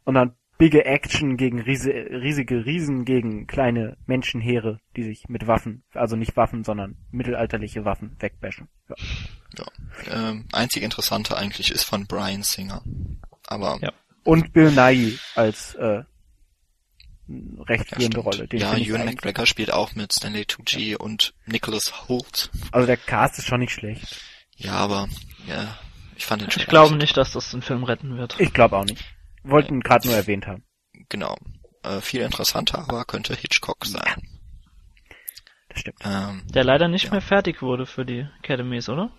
S3: Und dann bigge Action gegen riese, riesige Riesen gegen kleine Menschenheere, die sich mit Waffen, also nicht Waffen, sondern mittelalterliche Waffen wegbashen. Ja.
S1: Ähm, einzig interessante eigentlich ist von Brian Singer. Aber
S2: Ja.
S3: Und Bill Nighy als äh, recht
S1: ja.
S3: Rolle. Den
S1: ja,
S3: ich
S1: Ewan McGregor spielt auch mit Stanley Tucci und Nicholas Holt.
S3: Also der Cast ist schon nicht schlecht.
S1: Ja, aber ja, ich fand den
S2: Ich
S1: Trailer
S2: glaube nicht, dass das den Film retten wird.
S3: Ich glaube auch nicht. Wollten gerade nur erwähnt haben.
S1: Genau. Äh, viel interessanter, aber könnte Hitchcock sein.
S3: Das stimmt.
S1: Ähm,
S2: Der leider nicht
S1: Ja.
S2: mehr fertig wurde für die Academies, oder?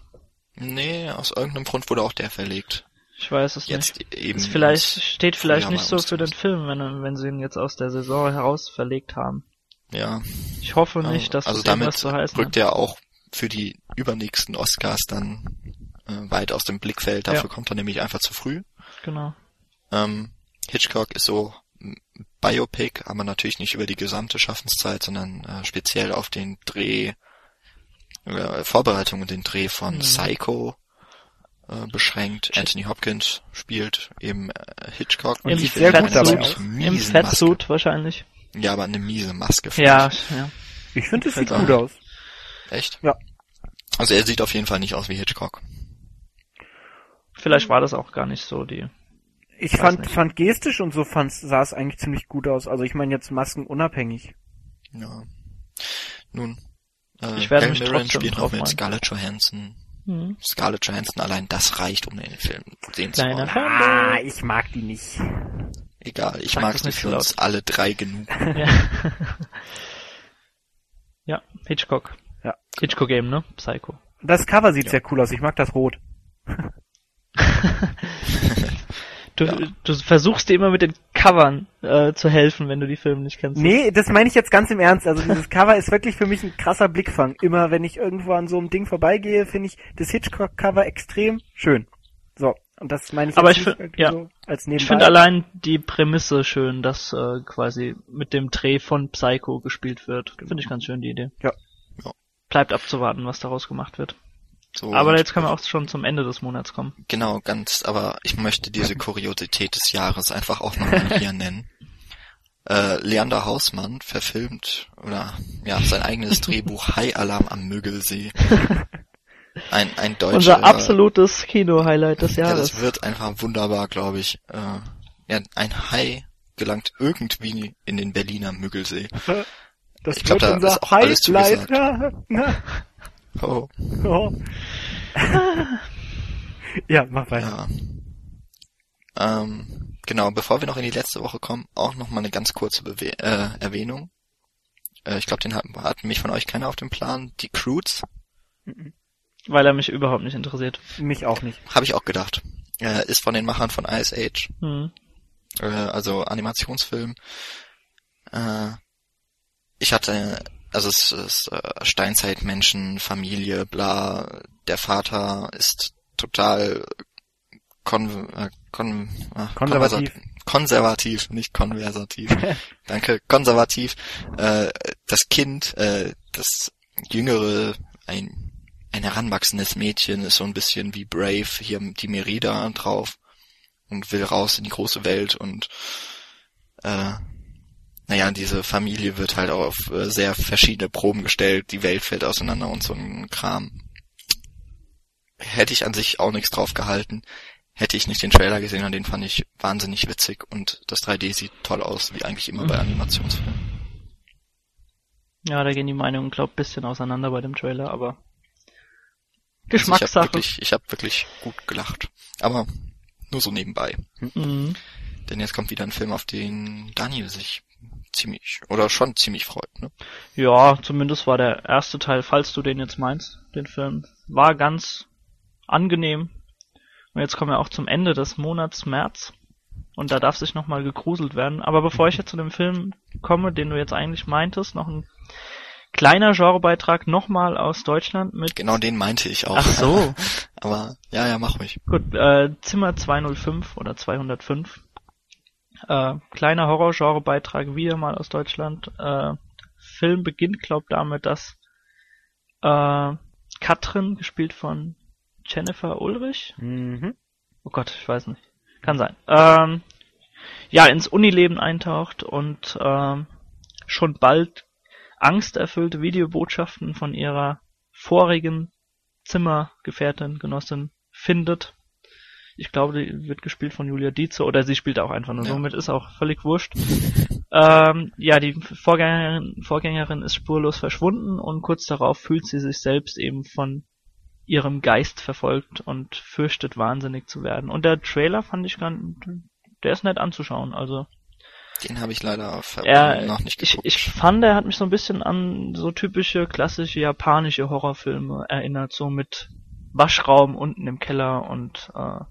S1: nee, aus irgendeinem Grund wurde auch der verlegt.
S2: Ich weiß es
S1: Jetzt
S2: nicht.
S1: eben.
S2: Ist vielleicht, steht vielleicht nicht so für den. Film, wenn, wenn sie ihn jetzt aus der Saison heraus verlegt haben.
S1: Ja.
S2: Ich hoffe nicht, dass
S1: also
S2: das
S1: damit
S2: zu heißen
S1: rückt er auch für die übernächsten Oscars dann äh, weit aus dem Blickfeld. Dafür
S2: Ja.
S1: kommt er nämlich einfach zu früh.
S2: Genau.
S1: Ähm, Hitchcock ist so Biopic, aber natürlich nicht über die gesamte Schaffenszeit, sondern äh, speziell auf den Dreh, äh, Vorbereitung und den Dreh von
S2: Mhm.
S1: Psycho beschränkt. Anthony Hopkins spielt eben äh, Hitchcock.
S3: Und
S2: Im
S3: sieht sehr gut dabei aus.
S2: im Fettsuit wahrscheinlich.
S1: Ja, aber eine miese Maske.
S2: Ja,
S1: ich.
S2: ja.
S3: Ich finde, es sieht gut aus.
S1: Echt?
S3: Ja.
S1: Also er sieht auf jeden Fall nicht aus wie Hitchcock.
S2: Vielleicht war das auch gar nicht so die.
S3: Ich fand,
S2: nicht.
S3: fand gestisch und so fand, sah es eigentlich ziemlich gut aus. Also ich meine jetzt maskenunabhängig.
S1: Ja. Nun, äh,
S2: Ich werde
S1: Helen
S2: mich
S1: Mirren
S2: trotzdem
S1: spielt mit. Scarlett Johansson.
S2: Hm.
S1: Scarlett Johansson allein das reicht, um den Film sehen zu
S2: Kleiner
S1: wollen.
S2: Fan.
S3: Ah, ich mag die nicht.
S1: Egal, ich
S2: Sag
S1: mag
S2: das
S1: sie
S2: nicht
S1: für uns alle drei genug. (laughs)
S2: Ja. ja, Hitchcock.
S3: Ja.
S2: Hitchcock eben, ne? Psycho.
S3: Das Cover sieht
S1: Ja.
S3: sehr cool aus. Ich mag das Rot. (laughs) (laughs)
S2: Du,
S1: Ja.
S2: du versuchst dir immer mit den Covern äh, zu helfen, wenn du die Filme nicht kennst.
S3: Nee, das meine ich jetzt ganz im Ernst. Also dieses Cover ist wirklich für mich ein krasser Blickfang. Immer wenn ich irgendwo an so einem Ding vorbeigehe, finde ich das Hitchcock-Cover extrem schön. So, und das meine ich
S2: Aber
S3: jetzt
S2: ich find- ja.
S3: so als nebenbei.
S2: Ich finde allein die Prämisse schön, dass äh, quasi mit dem Dreh von Psycho gespielt wird. Finde ich ganz schön die Idee.
S3: Ja.
S1: Ja.
S2: Bleibt abzuwarten, was daraus gemacht wird.
S1: So,
S2: Aber jetzt können wir auch schon zum Ende des Monats kommen.
S1: Genau, ganz, aber ich möchte diese Kuriosität des Jahres einfach auch nochmal hier (laughs) nennen. Äh, Leander Hausmann verfilmt, oder, ja, sein eigenes Drehbuch (laughs) High Alarm am Müggelsee. (laughs) Ein, ein deutscher,
S2: Unser absolutes Kino-Highlight des
S1: ja,
S2: Jahres.
S1: das wird einfach wunderbar, glaube ich. Äh, ja, ein Hai gelangt irgendwie in den Berliner Müggelsee.
S3: das
S1: ich glaub,
S3: wird
S1: da
S3: unser
S1: ist auch alles
S3: Highlight.
S1: Oh,
S3: oh. (laughs) ja, mach weiter.
S1: ja. Ähm, genau, bevor wir noch in die letzte Woche kommen, auch noch mal eine ganz kurze Bewe äh, Erwähnung. Äh, ich glaube, den hat, hat mich von euch keiner auf dem Plan. Die Croods,
S2: Weil er mich überhaupt nicht interessiert.
S3: Mich auch nicht.
S1: habe ich auch gedacht. Äh, ist von den Machern von Ice Age,
S2: Hm.
S1: äh, also Animationsfilm. Äh, ich hatte, also es ist äh, Steinzeitmenschen, Familie, bla. Der Vater ist total kon, äh, kon, äh,
S3: Konservativ.
S1: konservativ, nicht konversativ. (laughs) Danke, konservativ. Äh, das Kind, äh, das jüngere, ein, ein heranwachsendes Mädchen ist so ein bisschen wie Brave, hier die Merida drauf und will raus in die große Welt und äh, naja, diese Familie wird halt auf äh, sehr verschiedene Proben gestellt, die Welt fällt auseinander und so ein Kram. Hätte ich an sich auch nichts drauf gehalten, hätte ich nicht den Trailer gesehen und den fand ich wahnsinnig witzig und das 3D sieht toll aus, wie eigentlich immer bei Animationsfilmen.
S2: Ja, da gehen die Meinungen, glaub, bisschen auseinander bei dem Trailer, aber
S1: Also ich habe
S2: Geschmackssache.
S1: wirklich, ich hab wirklich gut gelacht. Aber nur so nebenbei.
S2: Mhm.
S1: Denn jetzt kommt wieder ein Film, auf den Daniel sich ziemlich oder schon ziemlich freut. Ne?
S2: Ja, zumindest war der erste Teil, falls du den jetzt meinst, den Film, war ganz angenehm. Und jetzt kommen wir auch zum Ende des Monats März. Und da darf sich nochmal gegruselt werden. Aber bevor ich jetzt zu dem Film komme, den du jetzt eigentlich meintest, noch ein kleiner Genrebeitrag nochmal aus Deutschland mit.
S1: Genau den meinte ich auch.
S2: Ach so. (laughs)
S1: Aber ja, ja, mach mich.
S2: Gut, äh, Zimmer 205 oder 205. Äh, kleiner Horror-Genre-Beitrag wieder mal aus Deutschland. Äh, Film beginnt, glaub damit, dass äh, Katrin, gespielt von Jennifer Ulrich.
S3: Mhm.
S2: Oh Gott, ich weiß nicht. Kann sein. Ähm, ja ins Unileben eintaucht und ähm, schon bald angsterfüllte Videobotschaften von ihrer vorigen Zimmergefährtin, Genossin findet. Ich glaube, die wird gespielt von Julia Dietze oder sie spielt auch einfach nur.
S1: Ja.
S2: Somit ist auch völlig wurscht. (laughs) ähm, ja, die Vorgängerin, Vorgängerin ist spurlos verschwunden und kurz darauf fühlt sie sich selbst eben von ihrem Geist verfolgt und fürchtet wahnsinnig zu werden. Und der Trailer fand ich ganz, der ist nett anzuschauen. Also
S1: Den habe ich leider
S2: er,
S1: noch nicht
S2: ich,
S1: geguckt.
S2: ich fand, er hat mich so ein bisschen an so typische klassische japanische Horrorfilme erinnert, so mit Waschraum unten im Keller und äh,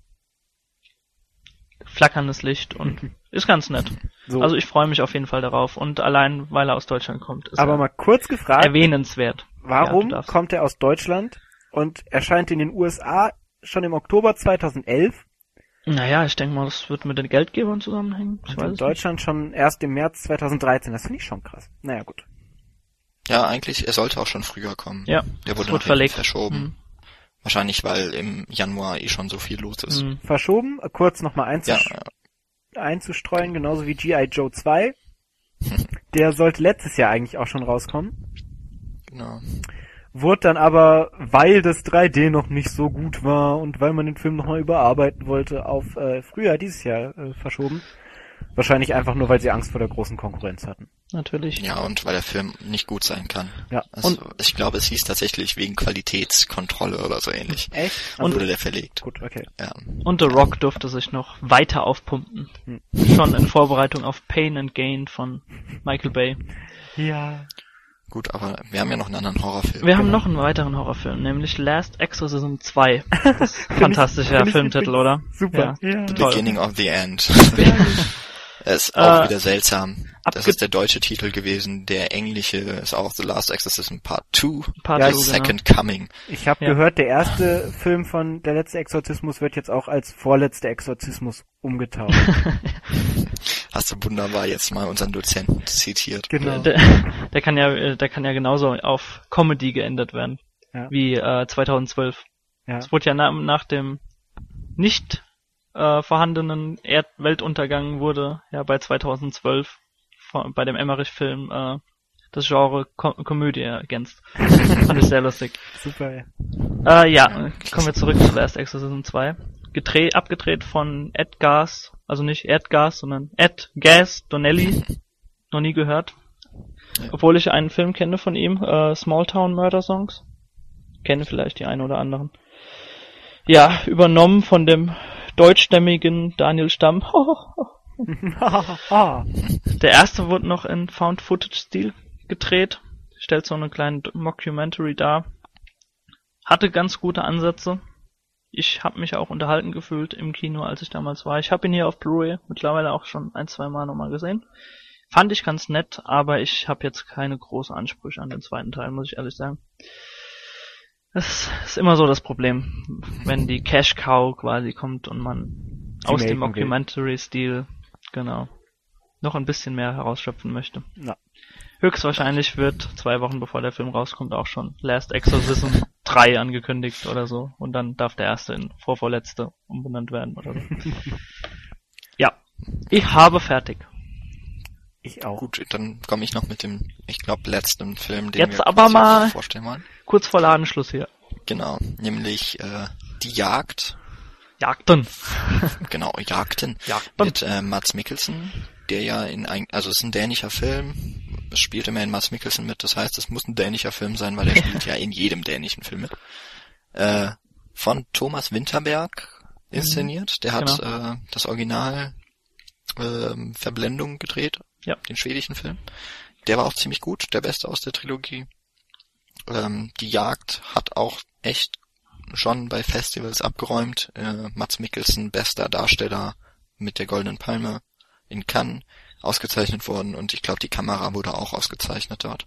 S2: flackerndes Licht und ist ganz nett.
S3: So,
S2: Also ich freue mich auf jeden Fall darauf und allein weil er aus Deutschland kommt, ist
S3: aber
S2: er
S3: mal kurz gefragt,
S2: erwähnenswert.
S3: warum
S2: Ja,
S3: kommt er aus Deutschland und erscheint in den USA schon im Oktober 2011
S2: Naja, ich denke mal, das wird mit den Geldgebern zusammenhängen. Ich
S3: und
S2: weiß
S3: in
S2: es nicht.
S3: Deutschland schon erst im März 2013. Das finde ich schon krass. Naja, gut.
S1: ja, eigentlich, er sollte auch schon früher kommen.
S2: Ja,
S1: Der wurde
S2: wird verlegt.
S1: verschoben. Wahrscheinlich, weil im Januar eh schon so viel los ist.
S2: Hm.
S3: Verschoben, kurz nochmal
S1: Ja,
S3: einzusch einzustreuen, genauso wie G.I. Joe 2. (laughs) Der sollte letztes Jahr eigentlich auch schon rauskommen.
S1: genau.
S3: Wurde dann aber, weil das 3D noch nicht so gut war und weil man den Film nochmal überarbeiten wollte, auf äh, Frühjahr dieses Jahr äh, verschoben. Wahrscheinlich einfach nur, weil sie Angst vor der großen Konkurrenz hatten.
S2: Natürlich.
S1: Ja, und weil der Film nicht gut sein kann.
S3: Ja.
S1: Also, ich glaube, es hieß tatsächlich wegen Qualitätskontrolle oder so ähnlich.
S3: Echt?
S1: Und wurde der verlegt.
S3: Gut, okay.
S1: Ja.
S2: Und The Rock durfte sich noch weiter aufpumpen.
S3: Hm.
S2: Schon in Vorbereitung auf Pain and Gain von Michael Bay.
S3: Ja.
S1: Gut, aber wir haben ja noch einen anderen Horrorfilm.
S2: Wir haben noch einen weiteren Horrorfilm, nämlich Last Exorcism 2. Das ist ein fantastischer
S3: ich
S2: Filmtitel, oder?
S3: Super.
S2: Ja.
S3: Ja.
S2: Toll.
S1: Beginning of the End. (laughs) Es ist auch
S2: Äh,
S1: wieder seltsam. Das ist der deutsche Titel gewesen. Der englische ist auch The Last Exorcism Part 2.
S2: Part
S3: Ja,
S2: two,
S1: The
S2: genau.
S1: Second Coming.
S3: Ich habe
S2: Ja.
S3: gehört, der erste Film von Der letzte Exorzismus wird jetzt auch als vorletzter Exorzismus umgetauft. (laughs)
S1: Hast du wunderbar jetzt mal unseren Dozenten zitiert.
S3: genau.
S2: Der, der kann ja, äh, der kann ja genauso auf Comedy geändert werden.
S3: Ja.
S2: Wie äh, 2012.
S3: Ja.
S2: Es wurde ja na, nach dem nicht äh, vorhandenen Erdweltuntergang wurde ja bei 2012 von, bei dem Emmerich-Film äh, das Genre Ko Komödie ergänzt. (laughs) Fand ich sehr lustig.
S3: Super, ja.
S2: Äh, ja, kommen wir zurück zu Last Exorcism 2. Gedreht, abgedreht von Ed Gas, also nicht Ed Gas, sondern Ed Gas Donnelly. (laughs) Noch nie gehört. Obwohl ich einen Film kenne von ihm, äh, Small Town Murder Songs. Kenne vielleicht die einen oder anderen. Ja, übernommen von dem deutschstämmigen Daniel Stamm. (laughs) Der erste wurde noch in Found-Footage-Stil gedreht. Stellt so eine kleine Mockumentary dar. Hatte ganz gute Ansätze. Ich habe mich auch unterhalten gefühlt im Kino, als ich damals war. Ich habe ihn hier auf Blu-ray mittlerweile auch schon ein, zwei Mal nochmal gesehen. Fand ich ganz nett, aber ich habe jetzt keine großen Ansprüche an den zweiten Teil, muss ich ehrlich sagen. Das ist immer so das Problem, wenn die Cash Cow quasi kommt und man
S3: Sie
S2: aus dem. Mockumentary-Stil, genau, noch ein bisschen mehr herausschöpfen möchte.
S3: Ja.
S2: Höchstwahrscheinlich wird zwei Wochen bevor der Film rauskommt auch schon Last Exorcism (laughs) 3 angekündigt oder so und dann darf der erste in vorvorletzte umbenannt werden oder so. (laughs) ja, ich habe fertig.
S3: Ich auch.
S1: Gut, dann komme ich noch mit dem, ich glaube, letzten Film, den
S2: Jetzt
S1: wir
S2: aber mal-
S1: vorstellen wollen.
S2: Kurz vor Ladenschluss hier.
S1: Genau, nämlich äh, Die Jagd.
S2: Jagden. (laughs)
S1: Genau, Jagden.
S2: Jagden.
S1: Mit äh, Mats Mikkelsen, der ja in ein, also es ist ein dänischer Film. Es spielt immerhin Mats Mikkelsen mit, das heißt, es muss ein dänischer Film sein, weil er (laughs) spielt ja in jedem dänischen Film mit. Äh, von Thomas Winterberg inszeniert. Der hat
S2: Genau.
S1: äh, das Original ähm, Verblendung gedreht,
S2: Ja.
S1: den schwedischen Film. Der war auch ziemlich gut, der beste aus der Trilogie. Ähm, die Jagd hat auch echt schon bei Festivals abgeräumt. Äh, Mats Mikkelsen, bester Darsteller mit der Goldenen Palme in Cannes ausgezeichnet worden und ich glaube, die Kamera wurde auch ausgezeichnet dort.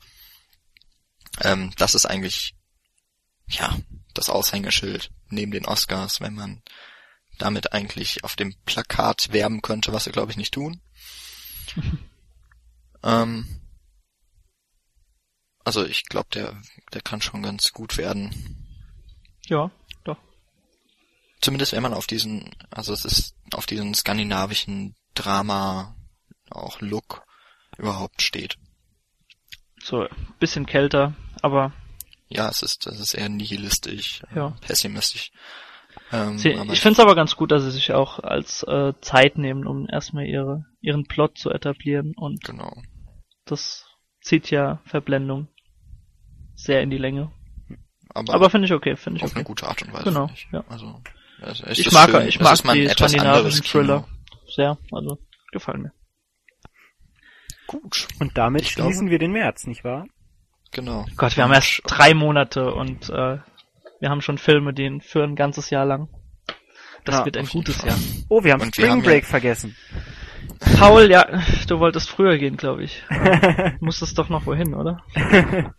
S1: Ähm, das ist eigentlich, ja, das Aushängeschild neben den Oscars, wenn man damit eigentlich auf dem Plakat werben könnte, was sie glaube ich nicht tun. (laughs) ähm, also ich glaube, der, der kann schon ganz gut werden.
S2: Ja, doch.
S1: Zumindest wenn man auf diesen, also es ist auf diesen skandinavischen Drama, auch Look überhaupt steht.
S2: So, bisschen kälter, aber
S1: Ja, es ist, es ist eher nihilistisch, äh,
S2: Ja.
S1: pessimistisch. Ähm,
S2: sie, ich finde es aber ganz gut, dass sie sich auch als äh, Zeit nehmen, um erstmal ihre ihren Plot zu etablieren und
S1: Genau.
S2: Das zieht ja Verblendung sehr in die Länge.
S1: Aber,
S2: Aber finde ich okay, finde ich
S1: auf eine
S2: okay.
S1: gute Art und Weise.
S2: Genau, ja.
S1: Also, es
S2: Ich
S1: ist
S2: mag,
S1: schön.
S2: ich mag
S1: ein
S2: die
S1: etwas
S2: skandinavischen
S1: anderes
S2: Thriller
S1: Kino.
S2: sehr, also gefallen mir.
S1: Gut,
S3: Und damit
S1: Ich glaube-
S3: schließen wir den März, nicht wahr?
S1: genau.
S2: Gott, wir haben erst drei Monate und äh, wir haben schon Filme, die für ein ganzes Jahr lang. Das
S3: Ja,
S2: wird ein gutes
S1: Fall.
S2: Jahr.
S3: Oh, wir haben
S1: Und wir
S3: Spring
S1: haben ja-
S3: Break vergessen.
S2: Paul, ja, du wolltest früher gehen, glaube ich. (laughs) Musstest doch noch wohin, oder? (laughs)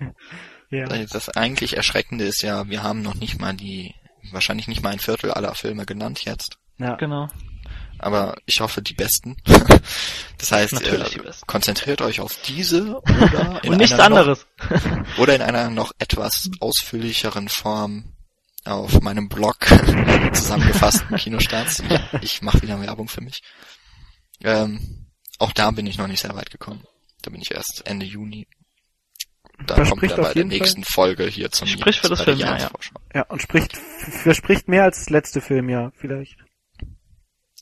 S3: ja.
S1: Das eigentlich Erschreckende ist ja, wir haben noch nicht mal die, wahrscheinlich nicht mal ein Viertel aller Filme genannt jetzt.
S3: ja.
S2: Genau.
S1: Aber ich hoffe die besten. (laughs) das heißt, äh,
S2: besten.
S1: konzentriert euch auf diese oder in
S2: Und nichts
S1: einer
S2: anderes.
S1: Noch, oder in einer noch etwas ausführlicheren Form auf meinem Blog zusammengefassten Kinostarts. Ja, ich mache wieder Werbung für mich. Ähm, auch da bin ich noch nicht sehr weit gekommen. Da bin ich erst Ende Juni. Da
S3: Das
S1: kommt er
S3: auf
S1: bei der
S3: jeden Fall-
S1: nächsten Folge hier zum
S2: Spricht für das Filmjahr, ja.
S3: Ja, und spricht, verspricht mehr als das letzte Filmjahr, vielleicht.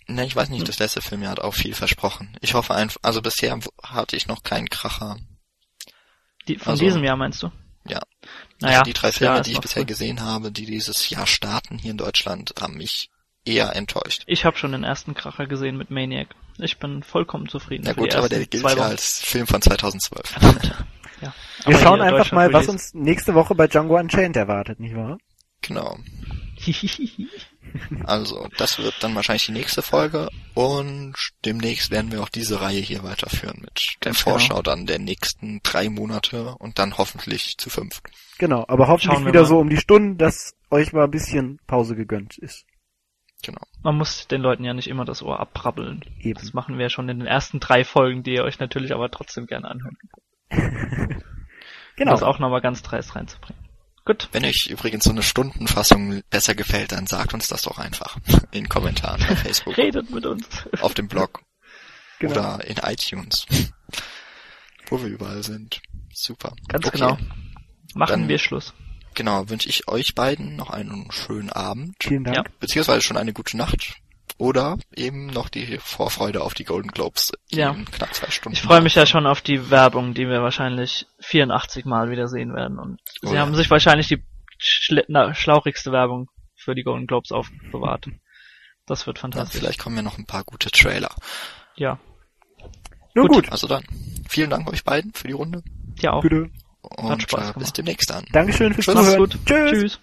S1: Ne, ich weiß
S2: Hm.
S1: nicht, das letzte Filmjahr hat auch viel versprochen. Ich hoffe einfach, also bisher hatte ich noch keinen Kracher.
S2: Die, von
S1: Also-
S2: diesem Jahr meinst du?
S1: Ja.
S2: Naja,
S1: die drei Filme, die ich bisher
S2: früh.
S1: gesehen habe, die dieses Jahr starten hier in Deutschland, haben mich eher enttäuscht.
S2: Ich habe schon den ersten Kracher gesehen mit Maniac. Ich bin vollkommen zufrieden.
S1: Na
S2: für
S1: gut, aber der gilt ja als Film von 2012.
S2: Verdammt. (laughs) Ja.
S3: Wir
S2: Aber
S3: schauen einfach mal, was uns nächste Woche bei Django Unchained erwartet, nicht wahr?
S1: Genau. (laughs) Also, das wird dann wahrscheinlich die nächste Folge und demnächst werden wir auch diese Reihe hier weiterführen mit der
S2: Ganz
S1: Vorschau
S2: genau.
S1: dann der nächsten drei Monate und dann hoffentlich zu fünf.
S3: Genau, aber hoffentlich wieder
S2: mal.
S3: so um die Stunden, dass euch mal ein bisschen Pause gegönnt ist.
S1: Genau.
S2: Man muss den Leuten ja nicht immer das Ohr abbrabbeln.
S3: Eben.
S2: Das machen wir ja schon in den ersten drei Folgen, die ihr euch natürlich aber trotzdem gerne anhört. (laughs) Um
S3: Genau.
S2: das auch nochmal ganz dreist reinzubringen. Gut.
S1: Wenn euch übrigens so eine Stundenfassung besser gefällt, dann sagt uns das doch einfach (laughs) in Kommentaren bei Facebook,
S2: Redet mit uns.
S1: auf dem Blog (laughs)
S3: Genau.
S1: oder in iTunes, wo wir überall sind. Super.
S2: Ganz
S1: Okay.
S2: genau. Machen
S1: Dann-
S2: wir Schluss.
S1: Genau, wünsche ich euch beiden noch einen schönen Abend,
S3: Vielen Dank.
S2: Ja.
S1: beziehungsweise schon eine gute Nacht. Oder eben noch die Vorfreude auf die Golden Globes
S2: Ja.
S1: in knapp zwei Stunden.
S2: Ich freue mich ja schon auf die Werbung, die wir wahrscheinlich 84 Mal wieder sehen werden. Und
S1: Oh
S2: sie
S1: ja.
S2: haben sich wahrscheinlich die schle na, schlauchigste Werbung für die Golden Globes aufbewahrt. Das wird
S1: Ja,
S2: fantastisch.
S1: vielleicht kommen ja noch ein paar gute Trailer.
S2: Ja,
S3: Nun
S2: Gut.
S3: gut.
S1: Also dann, vielen Dank euch beiden für die Runde
S2: ja auch.
S3: Bitte.
S1: Und
S2: Spaß
S1: äh, bis demnächst dann.
S3: Dankeschön fürs
S1: Tschüss.
S2: Macht's
S3: Zuhören.
S2: gut.
S3: Tschüss.
S2: Tschüss.